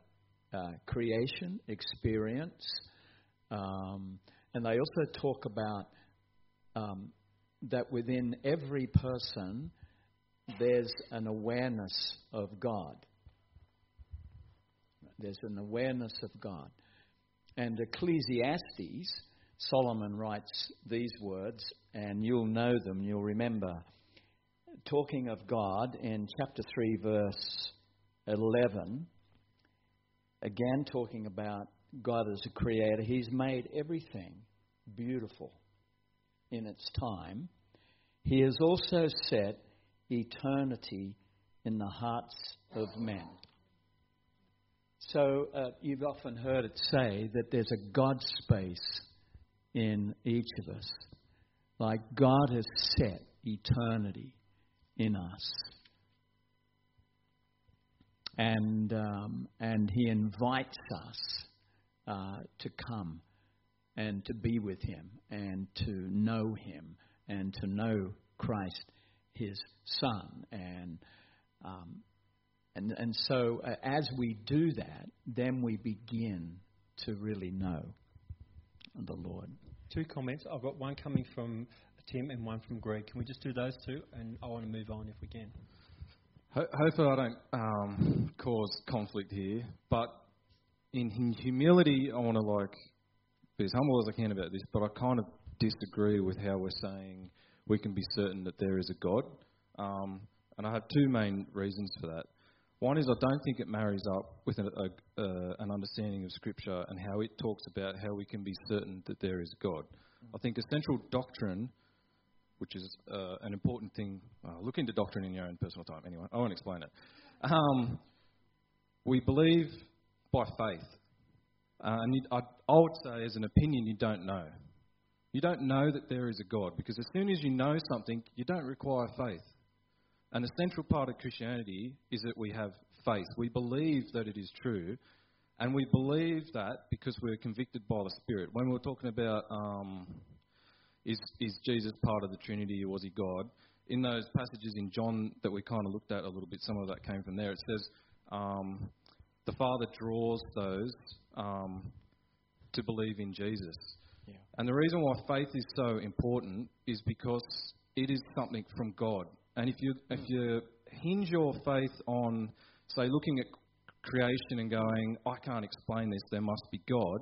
uh, creation, experience, um, and they also talk about um, that within every person there's an awareness of God. There's an awareness of God. And Ecclesiastes, Solomon writes these words, and you'll know them, you'll remember. Talking of God in chapter 3, verse 11, again talking about God as a creator, He's made everything beautiful in its time. He has also set eternity in the hearts of men. So uh, you've often heard it say that there's a God space in each of us. Like God has set eternity in us. And, um, and He invites us uh, to come and to be with Him and to know Him and to know Christ, His Son. And um, and, and so, uh, as we do that, then we begin to really know the Lord. Two comments. I've got one coming from Tim and one from Greg. Can we just do those two? And I want to move on if we can. Ho- hopefully, I don't um, cause conflict here, but in humility, I want to like be as humble as I can about this. But I kind of disagree with how we're saying we can be certain that there is a God, um, and I have two main reasons for that. One is I don't think it marries up with a, a, uh, an understanding of Scripture and how it talks about how we can be certain that there is God. I think a central doctrine, which is uh, an important thing, uh, look into doctrine in your own personal time. Anyway, I won't explain it. Um, we believe by faith. Uh, and you, I, I would say, as an opinion, you don't know. You don't know that there is a God because as soon as you know something, you don't require faith. And a central part of Christianity is that we have faith. We believe that it is true, and we believe that because we're convicted by the Spirit. When we were talking about um, is, is Jesus part of the Trinity or was he God, in those passages in John that we kind of looked at a little bit, some of that came from there. It says um, the Father draws those um, to believe in Jesus. Yeah. And the reason why faith is so important is because it is something from God. And if you if you hinge your faith on, say, looking at creation and going, I can't explain this, there must be God.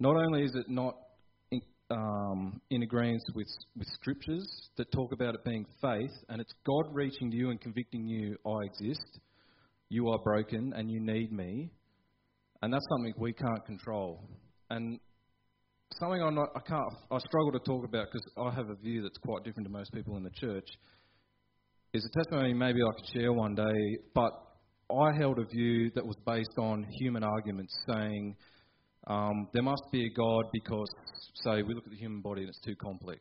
Not only is it not in, um, in agreement with with scriptures that talk about it being faith, and it's God reaching to you and convicting you, I exist, you are broken, and you need me, and that's something we can't control. And something I'm not, I can't, I struggle to talk about because I have a view that's quite different to most people in the church. Is a testimony maybe I could share one day, but I held a view that was based on human arguments saying um, there must be a God because, say, we look at the human body and it's too complex.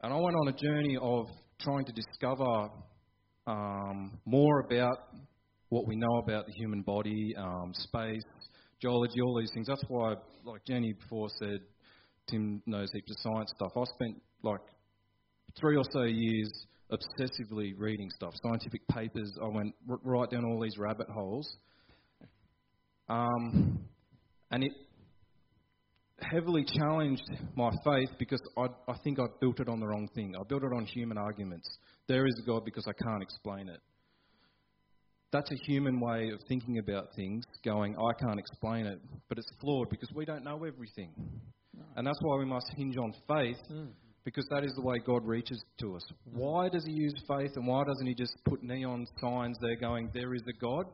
And I went on a journey of trying to discover um, more about what we know about the human body, um, space, geology, all these things. That's why, like Jenny before said, Tim knows heaps of science stuff. I spent like three or so years obsessively reading stuff, scientific papers. I went r- right down all these rabbit holes. Um, and it heavily challenged my faith because I, I think I built it on the wrong thing. I built it on human arguments. There is a God because I can't explain it. That's a human way of thinking about things, going, I can't explain it, but it's flawed because we don't know everything. And that's why we must hinge on faith because that is the way God reaches to us. Why does He use faith and why doesn't He just put neon signs there going, There is a God?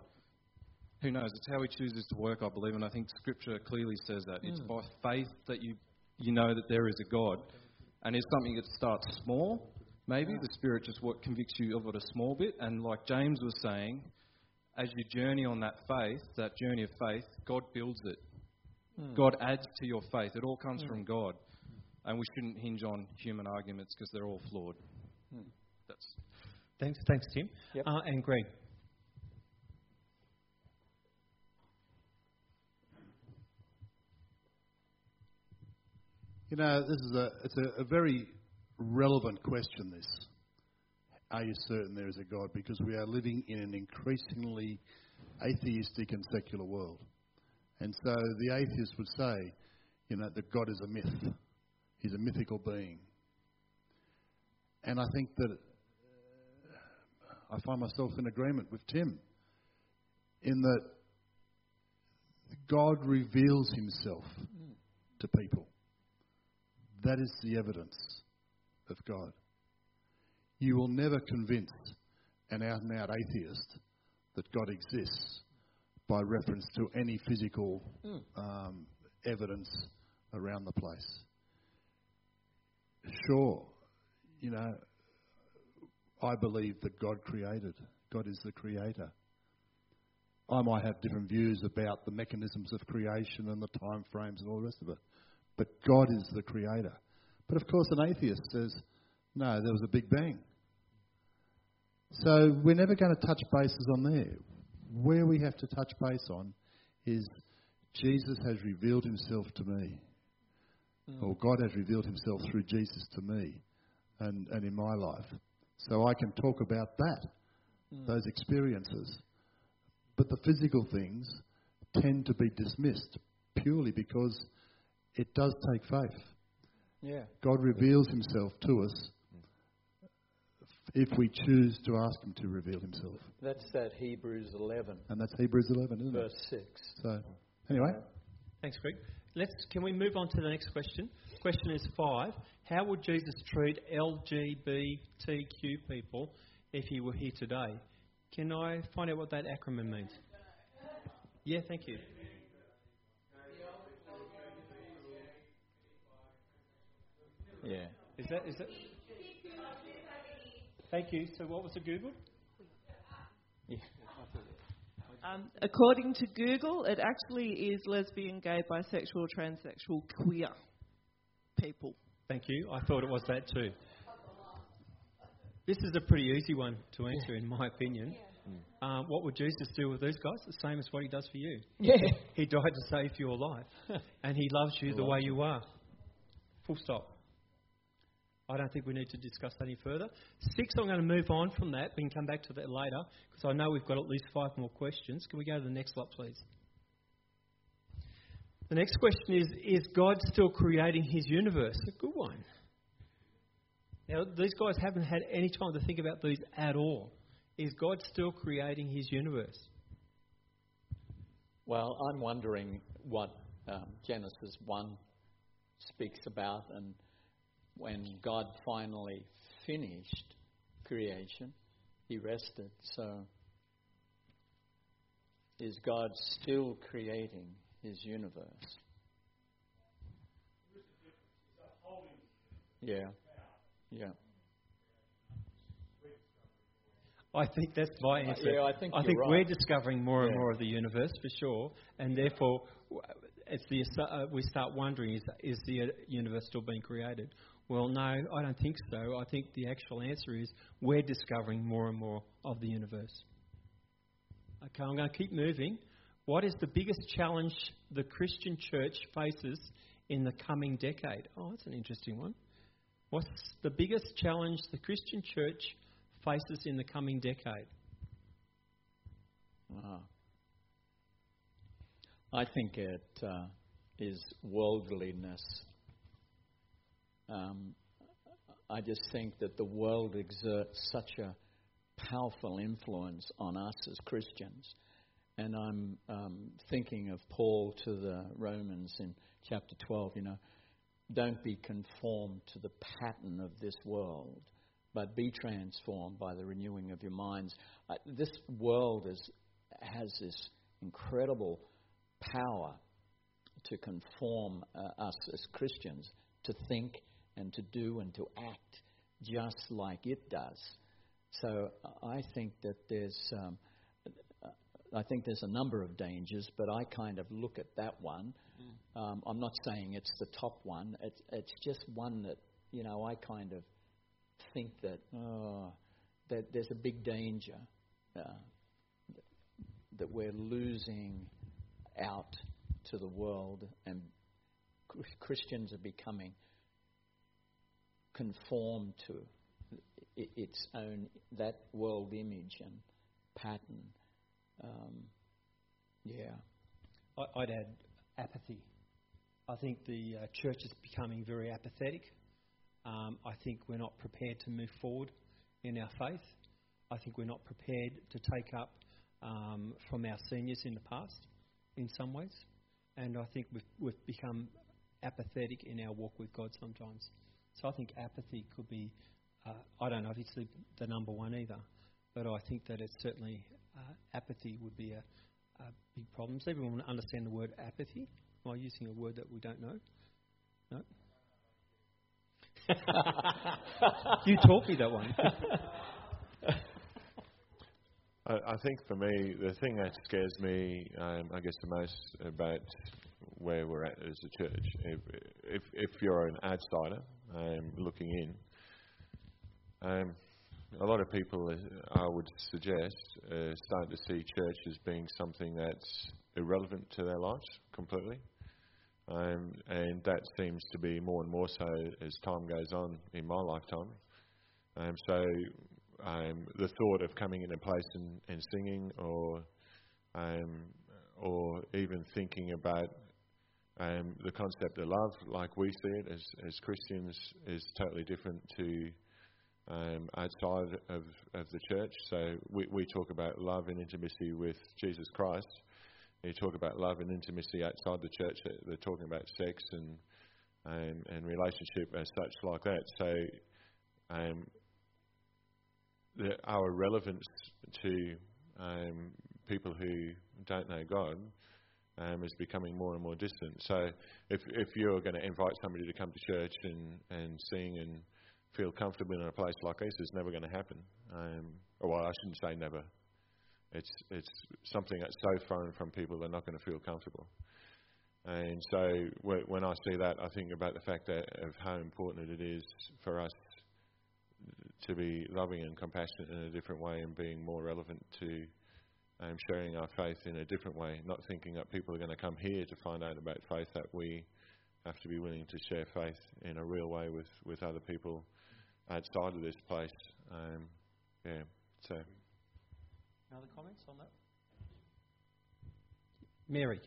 who knows? It's how He chooses to work, I believe, and I think Scripture clearly says that. It's hmm. by faith that you you know that there is a God, and it's something that starts small. Maybe the Spirit just what convicts you of it a small bit, and like James was saying, as you journey on that faith, that journey of faith, God builds it. Hmm. God adds to your faith. It all comes hmm. from God, and we shouldn't hinge on human arguments because they're all flawed. That's Thanks, thanks, Tim. Yep. Uh, and Greg. You know, this is a it's a, a very relevant question. This, are you certain there is a God? Because we are living in an increasingly atheistic and secular world, and so the atheist would say, you know, that God is a myth. He's a mythical being, and I think that uh, I find myself in agreement with Tim in that God reveals Himself to people. That is the evidence of God. You will never convince an out and out atheist that God exists by reference to any physical um, evidence around the place. Sure, you know, I believe that God created. God is the creator. I might have different views about the mechanisms of creation and the time frames and all the rest of it. But God is the creator. But of course, an atheist says, no, there was a Big Bang. So we're never going to touch bases on there. Where we have to touch base on is Jesus has revealed himself to me, Mm. or God has revealed himself through Jesus to me and, and in my life. So I can talk about that, mm. those experiences. But the physical things tend to be dismissed purely because it does take faith. Yeah. God reveals himself to us if we choose to ask him to reveal himself. That's that Hebrews 11, And that's Hebrews 11, isn't it? verse 6. So, anyway, Thanks, Greg. Let's, can we move on to the next question? Question is five. How would Jesus treat LGBTQ people if he were here today? Can I find out what that acronym means? Yeah, thank you. Yeah. Is that, is that? Thank you. So what was the Google? Um, according to Google, it actually is lesbian, gay, bisexual, transsexual, queer people. Thank you. I thought it was that too. This is a pretty easy one to answer, in my opinion. Uh, what would Jesus do with these guys? The same as what he does for you. Yeah. He died to save your life, and he loves you the way you are. Full stop. I don't think we need to discuss that any further. Six, I'm going to move on from that. We can come back to that later because I know we've got at least five more questions. Can we go to the next slide, please? The next question is Is God still creating his universe? A good one. Now, these guys haven't had any time to think about these at all. Is God still creating his universe? Well, I'm wondering what um, Genesis 1 speaks about, and when God finally finished creation, he rested. So, is God still creating his universe? Yeah. Yeah. I think that's my answer. yeah, I think you're think right. we're discovering more and Yeah. more of the universe for sure, and therefore, w- it's the uh, we start wondering: is is the uh, universe still being created? Well, no, I don't think so. I think the actual answer is we're discovering more and more of the universe. Okay, I'm going to keep moving. What is the biggest challenge the Christian church faces in the coming decade? Oh, that's an interesting one. What's the biggest challenge the Christian church faces in the coming decade? Ah. I think it uh, is worldliness. Um, I just think that the world exerts such a powerful influence on us as Christians. And I'm um, thinking of Paul to the Romans in chapter 12, you know, don't be conformed to the pattern of this world, but be transformed by the renewing of your minds. Uh, this world is, has this incredible power to conform uh, us as Christians to think and to do and to act just like it does. So I think that there's, um, I think there's a number of dangers, but I kind of look at that one. Mm. Um, I'm not saying it's the top one. It's, it's just one that you know I kind of think that oh, that there's a big danger uh, that we're losing out to the world, and Christians are becoming conformed to its own that world image and pattern. Um, yeah, I'd add apathy. I think the uh, church is becoming very apathetic. Um, I think we're not prepared to move forward in our faith. I think we're not prepared to take up um, from our seniors in the past in some ways. And I think we've, we've become apathetic in our walk with God sometimes. So I think apathy could be, uh, I don't know if it's the, the, number one either, but I think that it's certainly uh, apathy would be a, a big problem. Does everyone understand the word apathy? Am I using a word that we don't know? No? you taught me that one. I, think for me, the thing that scares me, um, I guess, the most about where we're at as a church, if, if, if you're an outsider um, looking in, um, a lot of people, uh, I would suggest, uh, start to see church as being something that's irrelevant to their lives completely. Um, and that seems to be more and more so as time goes on in my lifetime. Um, so um, the thought of coming into a place and, and singing, or um, or even thinking about um, the concept of love, like we see it as, as Christians, is totally different to um, outside of, of the church. So we, we talk about love and intimacy with Jesus Christ you talk about love and intimacy outside the church, they're talking about sex and and, and relationship as such like that. So um, the, our relevance to um, people who don't know God um, is becoming more and more distant. So if if you're going to invite somebody to come to church and, and sing and feel comfortable in a place like this, it's never going to happen. Um, well, I shouldn't say never. It's it's something that's so foreign from people they're not going to feel comfortable. And so when I see that, I think about the fact that of how important it is for us to be loving and compassionate in a different way and being more relevant to um, sharing our faith in a different way. Not thinking that people are going to come here to find out about faith, that we have to be willing to share faith in a real way with, with other people outside of this place. Um, yeah, so. Other comments on that? Mary.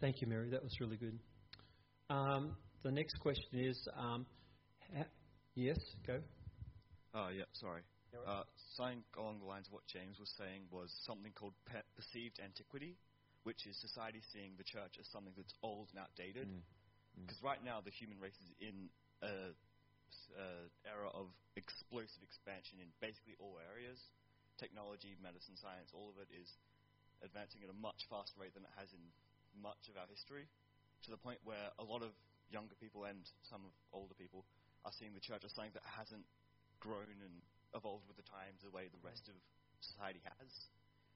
Thank you, Mary. That was really good. Um, the next question is um, ha- yes, go. Oh, yeah, sorry. Uh, something along the lines of what James was saying was something called pe- perceived antiquity, which is society seeing the church as something that's old and outdated. Because mm. mm. right now, the human race is in a uh, era of explosive expansion in basically all areas technology, medicine, science, all of it is advancing at a much faster rate than it has in much of our history, to the point where a lot of younger people and some of older people are seeing the church as something that hasn't grown and evolved with the times the way the rest of society has.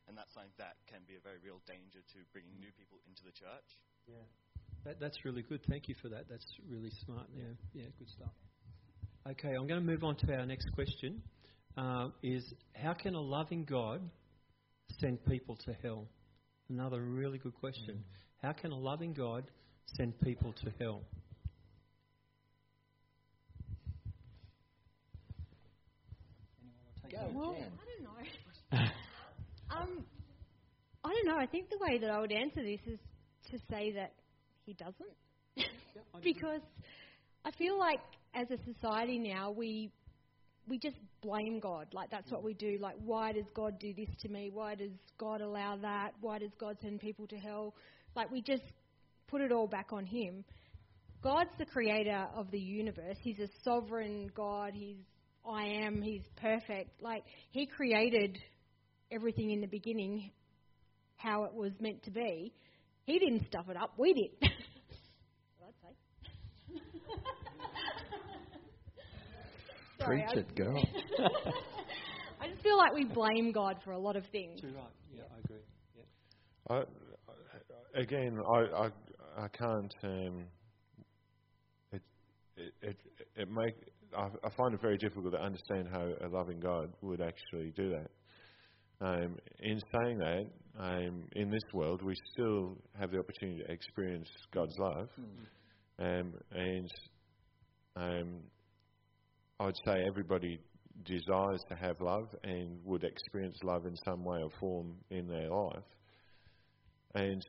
And that's something that can be a very real danger to bringing new people into the church. Yeah. That, that's really good. Thank you for that. That's really smart. Yeah, yeah, good stuff. Okay, I'm going to move on to our next question. Uh, is how can a loving God send people to hell? Another really good question. How can a loving God send people to hell? Well, I don't know. um, I don't know. I think the way that I would answer this is to say that he doesn't, because I feel like as a society now we we just blame God. Like that's what we do. Like why does God do this to me? Why does God allow that? Why does God send people to hell? Like we just put it all back on Him. God's the creator of the universe. He's a sovereign God. He's I am. He's perfect. Like He created everything in the beginning, how it was meant to be. He didn't stuff it up. We did. I'd say. Sorry, Preach I- it, girl. I just feel like we blame God for a lot of things. Too right. Yeah, I agree. Yeah. I, I- again, I, I, I can't. Um, it, it, it, it make. I, I find it very difficult to understand how a loving God would actually do that. Um, in saying that, um, in this world, we still have the opportunity to experience God's love, um, and I would say everybody desires to have love and would experience love in some way or form in their life. And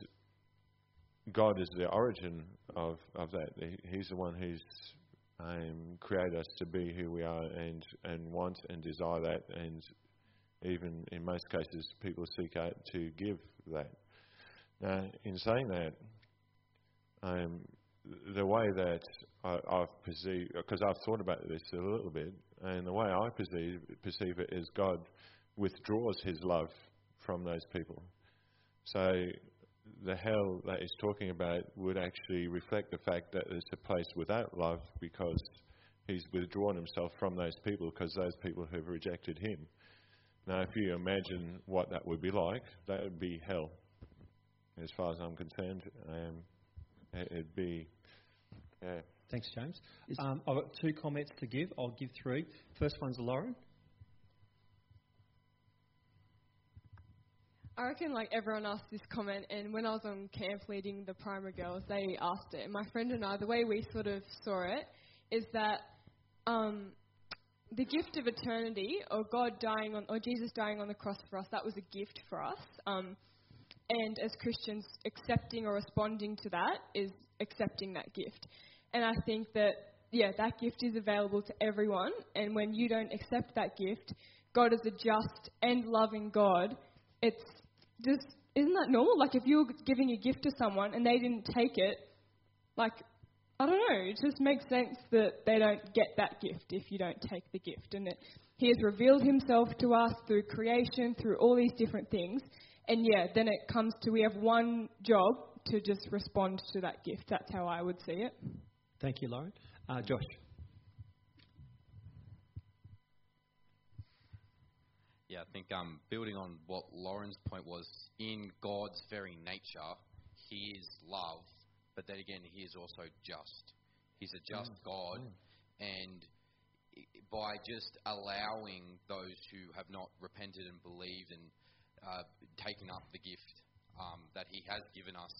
God is the origin of, of that. He's the one who's um, created us to be who we are and, and want and desire that. And even in most cases, people seek out to give that. Now, in saying that, um, the way that I, I've perceived, because I've thought about this a little bit, and the way I perceive, perceive it is God withdraws his love from those people. So the hell that he's talking about would actually reflect the fact that there's a place without love because he's withdrawn himself from those people because those people have rejected him. Now, if you imagine what that would be like, that would be hell, as far as I'm concerned. Um, it'd be, yeah. Thanks, James. Um, I've got two comments to give. I'll give three. First one's Lauren. I reckon like everyone asked this comment, and when I was on camp leading the primary girls, they asked it. And my friend and I, the way we sort of saw it, is that um, the gift of eternity, or God dying on, or Jesus dying on the cross for us, that was a gift for us. Um, and as Christians, accepting or responding to that is accepting that gift. And I think that yeah, that gift is available to everyone. And when you don't accept that gift, God is a just and loving God. It's just isn't that normal? Like if you're giving a gift to someone and they didn't take it, like I don't know, it just makes sense that they don't get that gift if you don't take the gift. And it, He has revealed Himself to us through creation, through all these different things. And yeah, then it comes to we have one job to just respond to that gift. That's how I would see it. Thank you, Lauren. Uh, Josh. Yeah, I think um, building on what Lauren's point was, in God's very nature, He is love, but then again, He is also just. He's a just God, and by just allowing those who have not repented and believed and uh, taken up the gift um, that He has given us,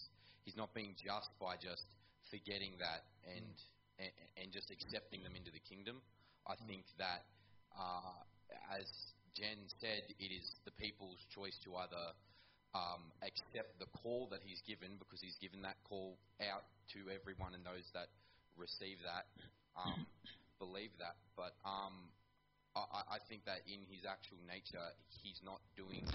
He's not being just by just forgetting that and and, and just accepting them into the kingdom. I think that, uh, as Jen said, it is the people's choice to either um, accept the call that He's given, because He's given that call out to everyone and those that receive that, um, believe that. But um, I, I think that in His actual nature, He's not doing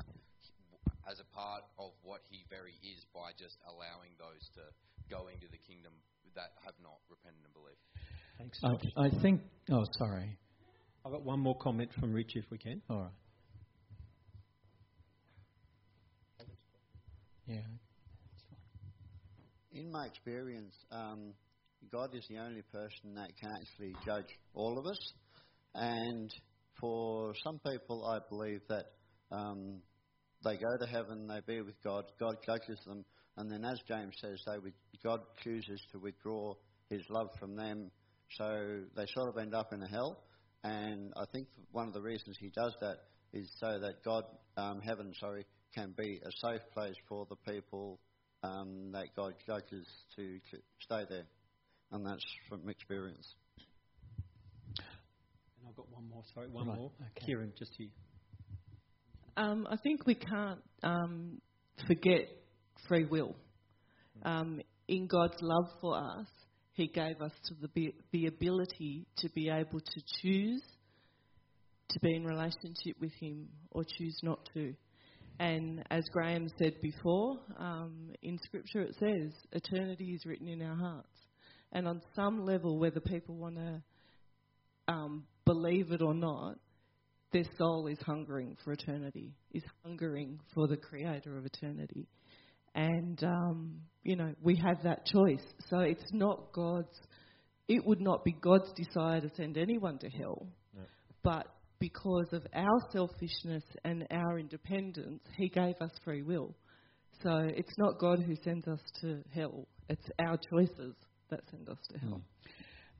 as a part of what He very is by just allowing those to go into the kingdom that have not repented and believed. Thanks, I, Josh. I think. Oh, sorry. I've got one more comment from Rich, if we can. All right. Yeah. In my experience, um, God is the only person that can actually judge all of us. And for some people, I believe that um, they go to heaven, they be with God, God judges them, and then, as James says, they would, God chooses to withdraw His love from them, so they sort of end up in a hell. And I think one of the reasons He does that is so that God, um, heaven, sorry, can be a safe place for the people um, that God judges to, to stay there, and that's from experience. And I've got one more. Sorry, one Right, more. okay. Kieran, just here. Um, I think we can't um, forget free will. Um, in God's love for us, He gave us to the, the ability to be able to choose to be in relationship with Him or choose not to. And as Graham said before, um, in Scripture it says eternity is written in our hearts. And on some level, whether people want to um, believe it or not, their soul is hungering for eternity, is hungering for the creator of eternity. And, um, you know, we have that choice. So it's not God's, it would not be God's desire to send anyone to hell. No. But because of our selfishness and our independence, He gave us free will. So it's not God who sends us to hell, it's our choices that send us to hell.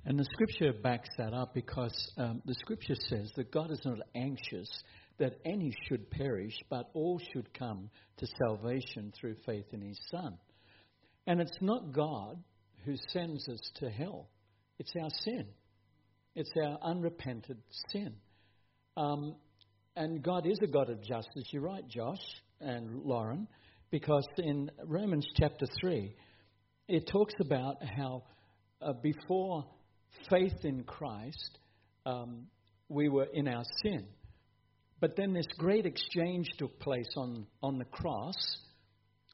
And the scripture backs that up because um, the scripture says that God is not anxious that any should perish, but all should come to salvation through faith in his Son. And it's not God who sends us to hell, it's our sin, it's our unrepented sin. Um, and God is a God of justice. You're right, Josh and Lauren, because in Romans chapter 3, it talks about how uh, before faith in Christ, um, we were in our sin. But then this great exchange took place on, on the cross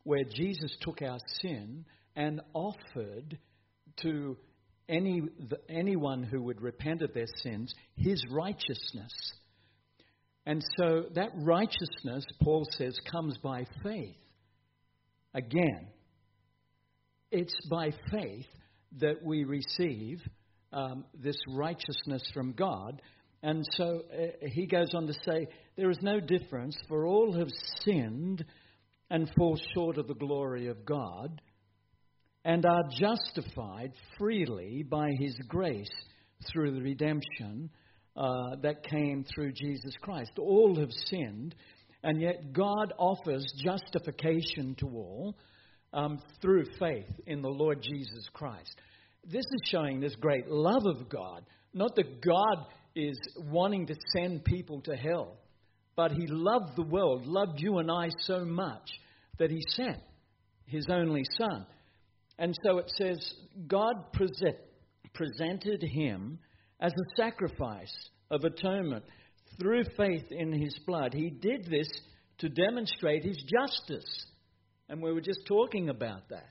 where Jesus took our sin and offered to any, anyone who would repent of their sins his righteousness. And so that righteousness, Paul says, comes by faith. Again, it's by faith that we receive um, this righteousness from God. And so uh, he goes on to say, There is no difference, for all have sinned and fall short of the glory of God, and are justified freely by his grace through the redemption uh, that came through Jesus Christ. All have sinned, and yet God offers justification to all um, through faith in the Lord Jesus Christ. This is showing this great love of God. Not that God is wanting to send people to hell, but He loved the world, loved you and I so much that He sent His only Son. And so it says, God present, presented Him as a sacrifice of atonement through faith in His blood. He did this to demonstrate His justice. And we were just talking about that.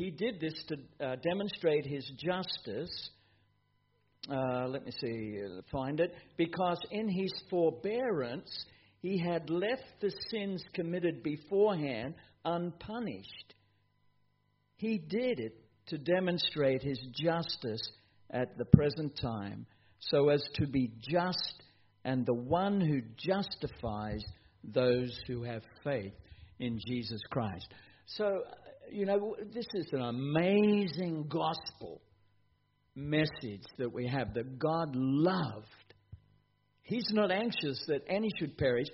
He did this to uh, demonstrate his justice. Uh, let me see, uh, find it. Because in his forbearance, he had left the sins committed beforehand unpunished. He did it to demonstrate his justice at the present time, so as to be just and the one who justifies those who have faith in Jesus Christ. So, you know, this is an amazing gospel message that we have that God loved. He's not anxious that any should perish,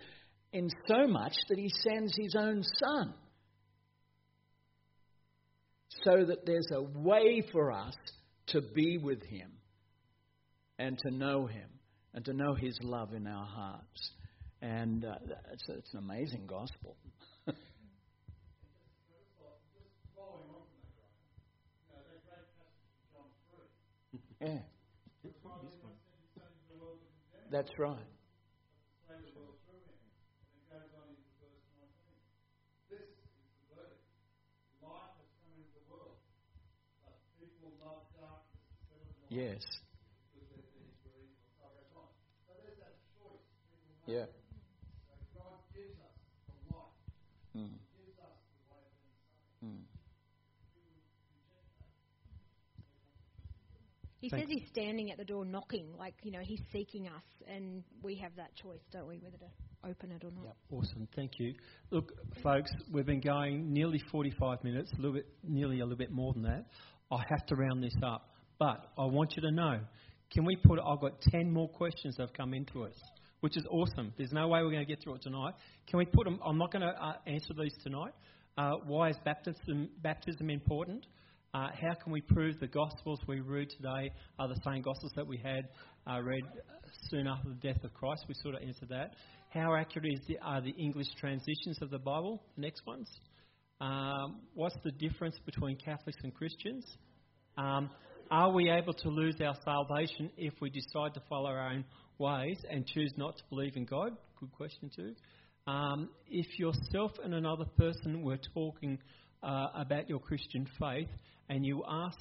in so much that He sends His own Son. So that there's a way for us to be with Him and to know Him and to know His love in our hearts. And uh, it's, it's an amazing gospel. Yeah. That's right. Yes. Yeah. He Thank says he's standing at the door knocking, like, you know, he's seeking us, and we have that choice, don't we, whether to open it or not. Yep, awesome. Thank you. Look, folks, we've been going nearly 45 minutes, a little bit, nearly a little bit more than that. I have to round this up, but I want you to know. Can we put? I've got 10 more questions that have come into us, which is awesome. There's no way we're going to get through it tonight. Can we put them? I'm not going to uh, answer these tonight. Uh, why is baptism baptism important? Uh, how can we prove the Gospels we read today are the same Gospels that we had uh, read soon after the death of Christ? We sort of answered that. How accurate the, are the English transitions of the Bible? Next ones. Um, what's the difference between Catholics and Christians? Um, are we able to lose our salvation if we decide to follow our own ways and choose not to believe in God? Good question, too. Um, if yourself and another person were talking uh, about your Christian faith and you asked,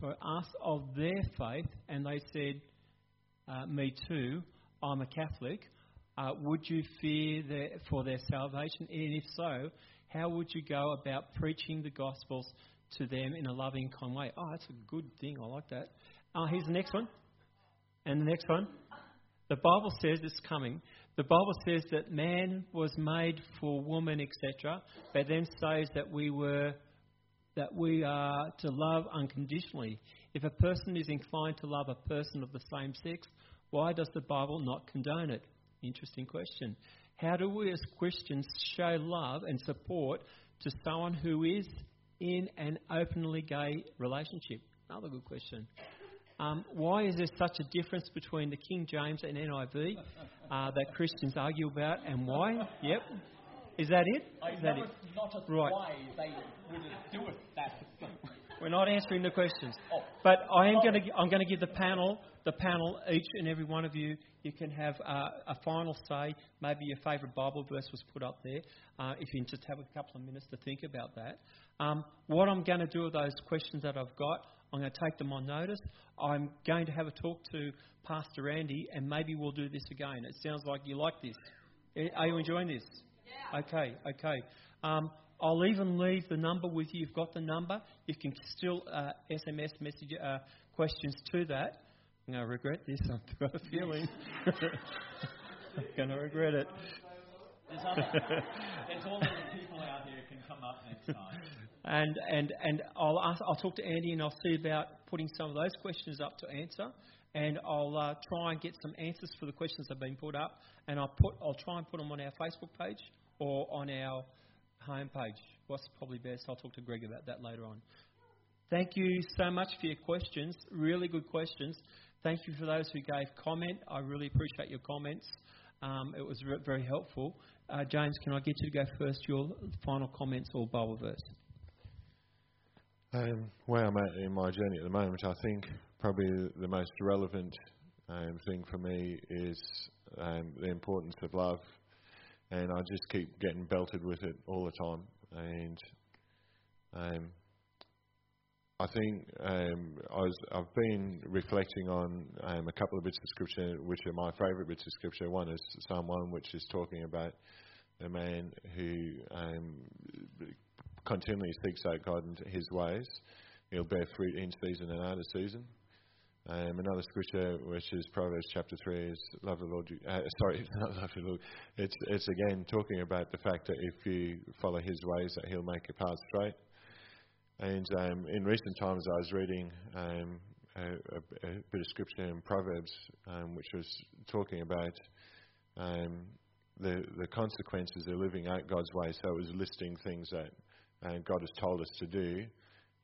so asked of their faith and they said, uh, Me too, I'm a Catholic, uh, would you fear their, for their salvation? And if so, how would you go about preaching the Gospels to them in a loving, kind way? Oh, that's a good thing. I like that. Uh, here's the next one. And the next one. The Bible says it's coming. The Bible says that man was made for woman, etc. But then says that we were that we are to love unconditionally. If a person is inclined to love a person of the same sex, why does the Bible not condone it? Interesting question. How do we as Christians show love and support to someone who is in an openly gay relationship? Another good question. Um, why is there such a difference between the King James and NIV uh, that Christians argue about, and why? Yep. Is that it? Is that it? Right. why they wouldn't do it. We're not answering the questions. Oh. But I am going to I'm going to give the panel the panel each and every one of you you can have uh, a final say. Maybe your favourite Bible verse was put up there. Uh, if you can just have a couple of minutes to think about that. Um, what I'm going to do with those questions that I've got, I'm going to take them on notice. I'm going to have a talk to Pastor Andy, and maybe we'll do this again. It sounds like you like this. Are you enjoying this? Yeah. Okay, okay. Um, I'll even leave the number with you. You've got the number. You can still uh, SMS message uh, questions to that. I'm going to regret this. I've got a feeling. I'm going to regret it. There's, other, there's all the people out there who can come up next time. And and and I'll ask, I'll talk to Andy and I'll see about putting some of those questions up to answer. And I'll uh, try and get some answers for the questions that have been put up. And I'll put I'll try and put them on our Facebook page or on our homepage. What's probably best? I'll talk to Greg about that later on. Thank you so much for your questions. Really good questions. Thank you for those who gave comment. I really appreciate your comments. Um, it was re- very helpful. Uh, James, can I get you to go first? Your final comments or Bible verse? Um, where I'm at in my journey at the moment, I think probably the most relevant um, thing for me is um, the importance of love, and I just keep getting belted with it all the time. And um, I think um, I was, I've been reflecting on um, a couple of bits of scripture, which are my favourite bits of scripture. One is Psalm 1, which is talking about a man who um, continually seeks out God and His ways. He'll bear fruit in season and out of season. Um, another scripture, which is Proverbs chapter three, is love the Lord. Uh, sorry, not love the Lord. It's it's again talking about the fact that if you follow His ways, that He'll make your path straight. And um, in recent times, I was reading um, a, a, a bit of scripture in Proverbs, um, which was talking about um, the the consequences of living out God's way. So it was listing things that uh, God has told us to do,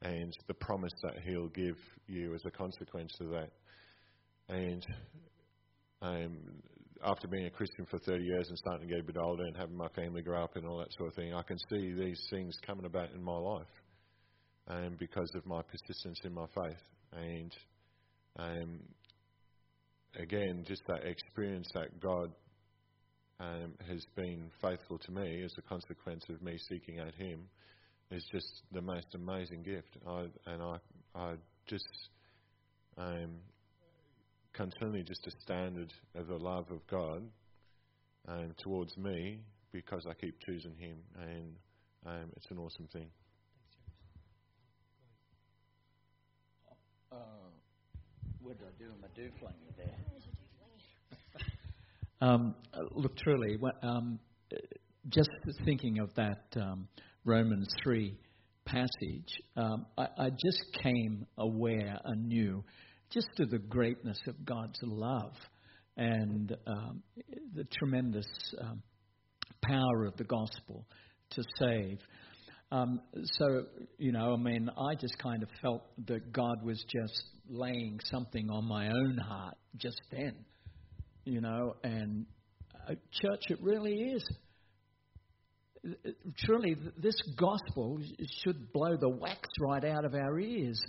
and the promise that He'll give you as a consequence of that. And um, after being a Christian for 30 years and starting to get a bit older and having my family grow up and all that sort of thing, I can see these things coming about in my life um, because of my persistence in my faith. And um, again, just that experience that God um, has been faithful to me as a consequence of me seeking out Him is just the most amazing gift. I, and I, I just um, continually just a standard of the love of God um, towards me because I keep choosing Him, and um, it's an awesome thing. Uh, what did I do? My do flingy there. Um, look, truly, um, just thinking of that um, Romans 3 passage, um, I, I, just came aware anew just to the greatness of God's love and um, the tremendous um, power of the gospel to save. Um, so, you know, I mean, I just kind of felt that God was just laying something on my own heart just then, you know, and uh, church, it really is. Truly, this gospel should blow the wax right out of our ears.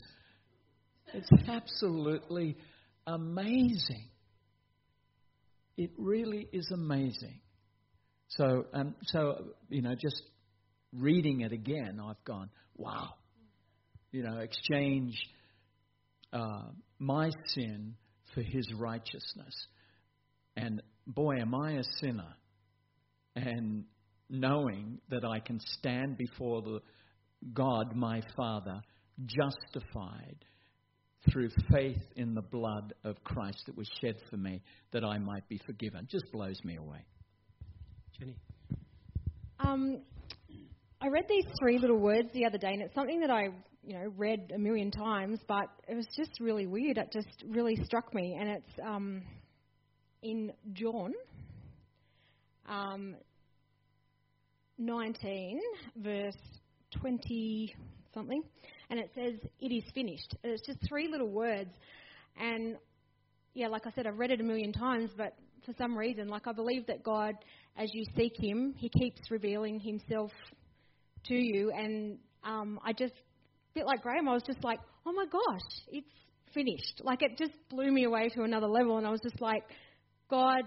It's absolutely amazing. It really is amazing. So, um, so you know, just reading it again, I've gone, wow. You know, exchange uh, my sin for His righteousness, and boy, am I a sinner. And knowing that I can stand before the God, my Father, justified through faith in the blood of Christ that was shed for me, that I might be forgiven, just blows me away. Jenny. Um, I read these three little words the other day, and it's something that I, you know, read a million times, but it was just really weird. It just really struck me, and it's um, in John um, 19, verse 20 something, and it says, It is finished. And it's just three little words. And yeah, like I said, I've read it a million times, but for some reason, like I believe that God, as you seek Him, He keeps revealing Himself to you. And um, I just, a bit like Graham, I was just like, oh my gosh, it's finished. Like it just blew me away to another level. And I was just like, God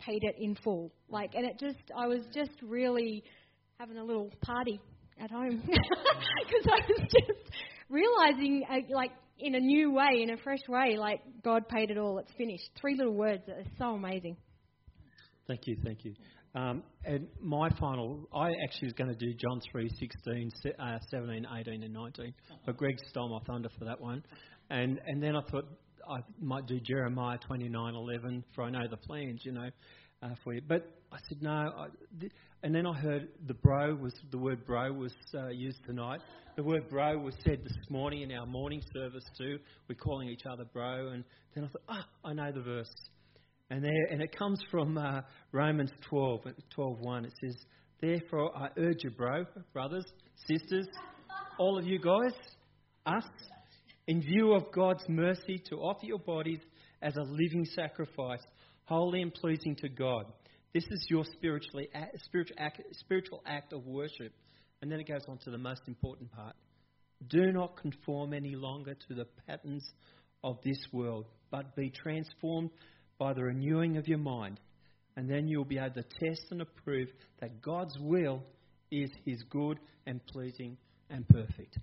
paid it in full. Like, and it just, I was just really having a little party at home because I was just realizing, uh, like, in a new way, in a fresh way, like God paid it all. It's finished. Three little words that are so amazing. Thank you, thank you. Um, and my final, I actually was going to do John 3, 16, uh, 17, 18, and 19, but Greg stole my thunder for that one. And and then I thought I might do Jeremiah 29, 11, for I know the plans, you know, uh, for you. But I said no. I, th- and then I heard the bro was the word bro was uh, used tonight. The word bro was said this morning in our morning service too. We're calling each other bro, and then I thought, ah, oh, I know the verse. And there, and it comes from uh, Romans 12, 12 It says, Therefore, I urge you, bro, brothers, sisters, all of you guys, us, in view of God's mercy, to offer your bodies as a living sacrifice, holy and pleasing to God. This is your spiritually, spiritual, act, spiritual act of worship. And then it goes on to the most important part. Do not conform any longer to the patterns of this world, but be transformed by the renewing of your mind. And then you'll be able to test and approve that God's will is His good and pleasing and perfect.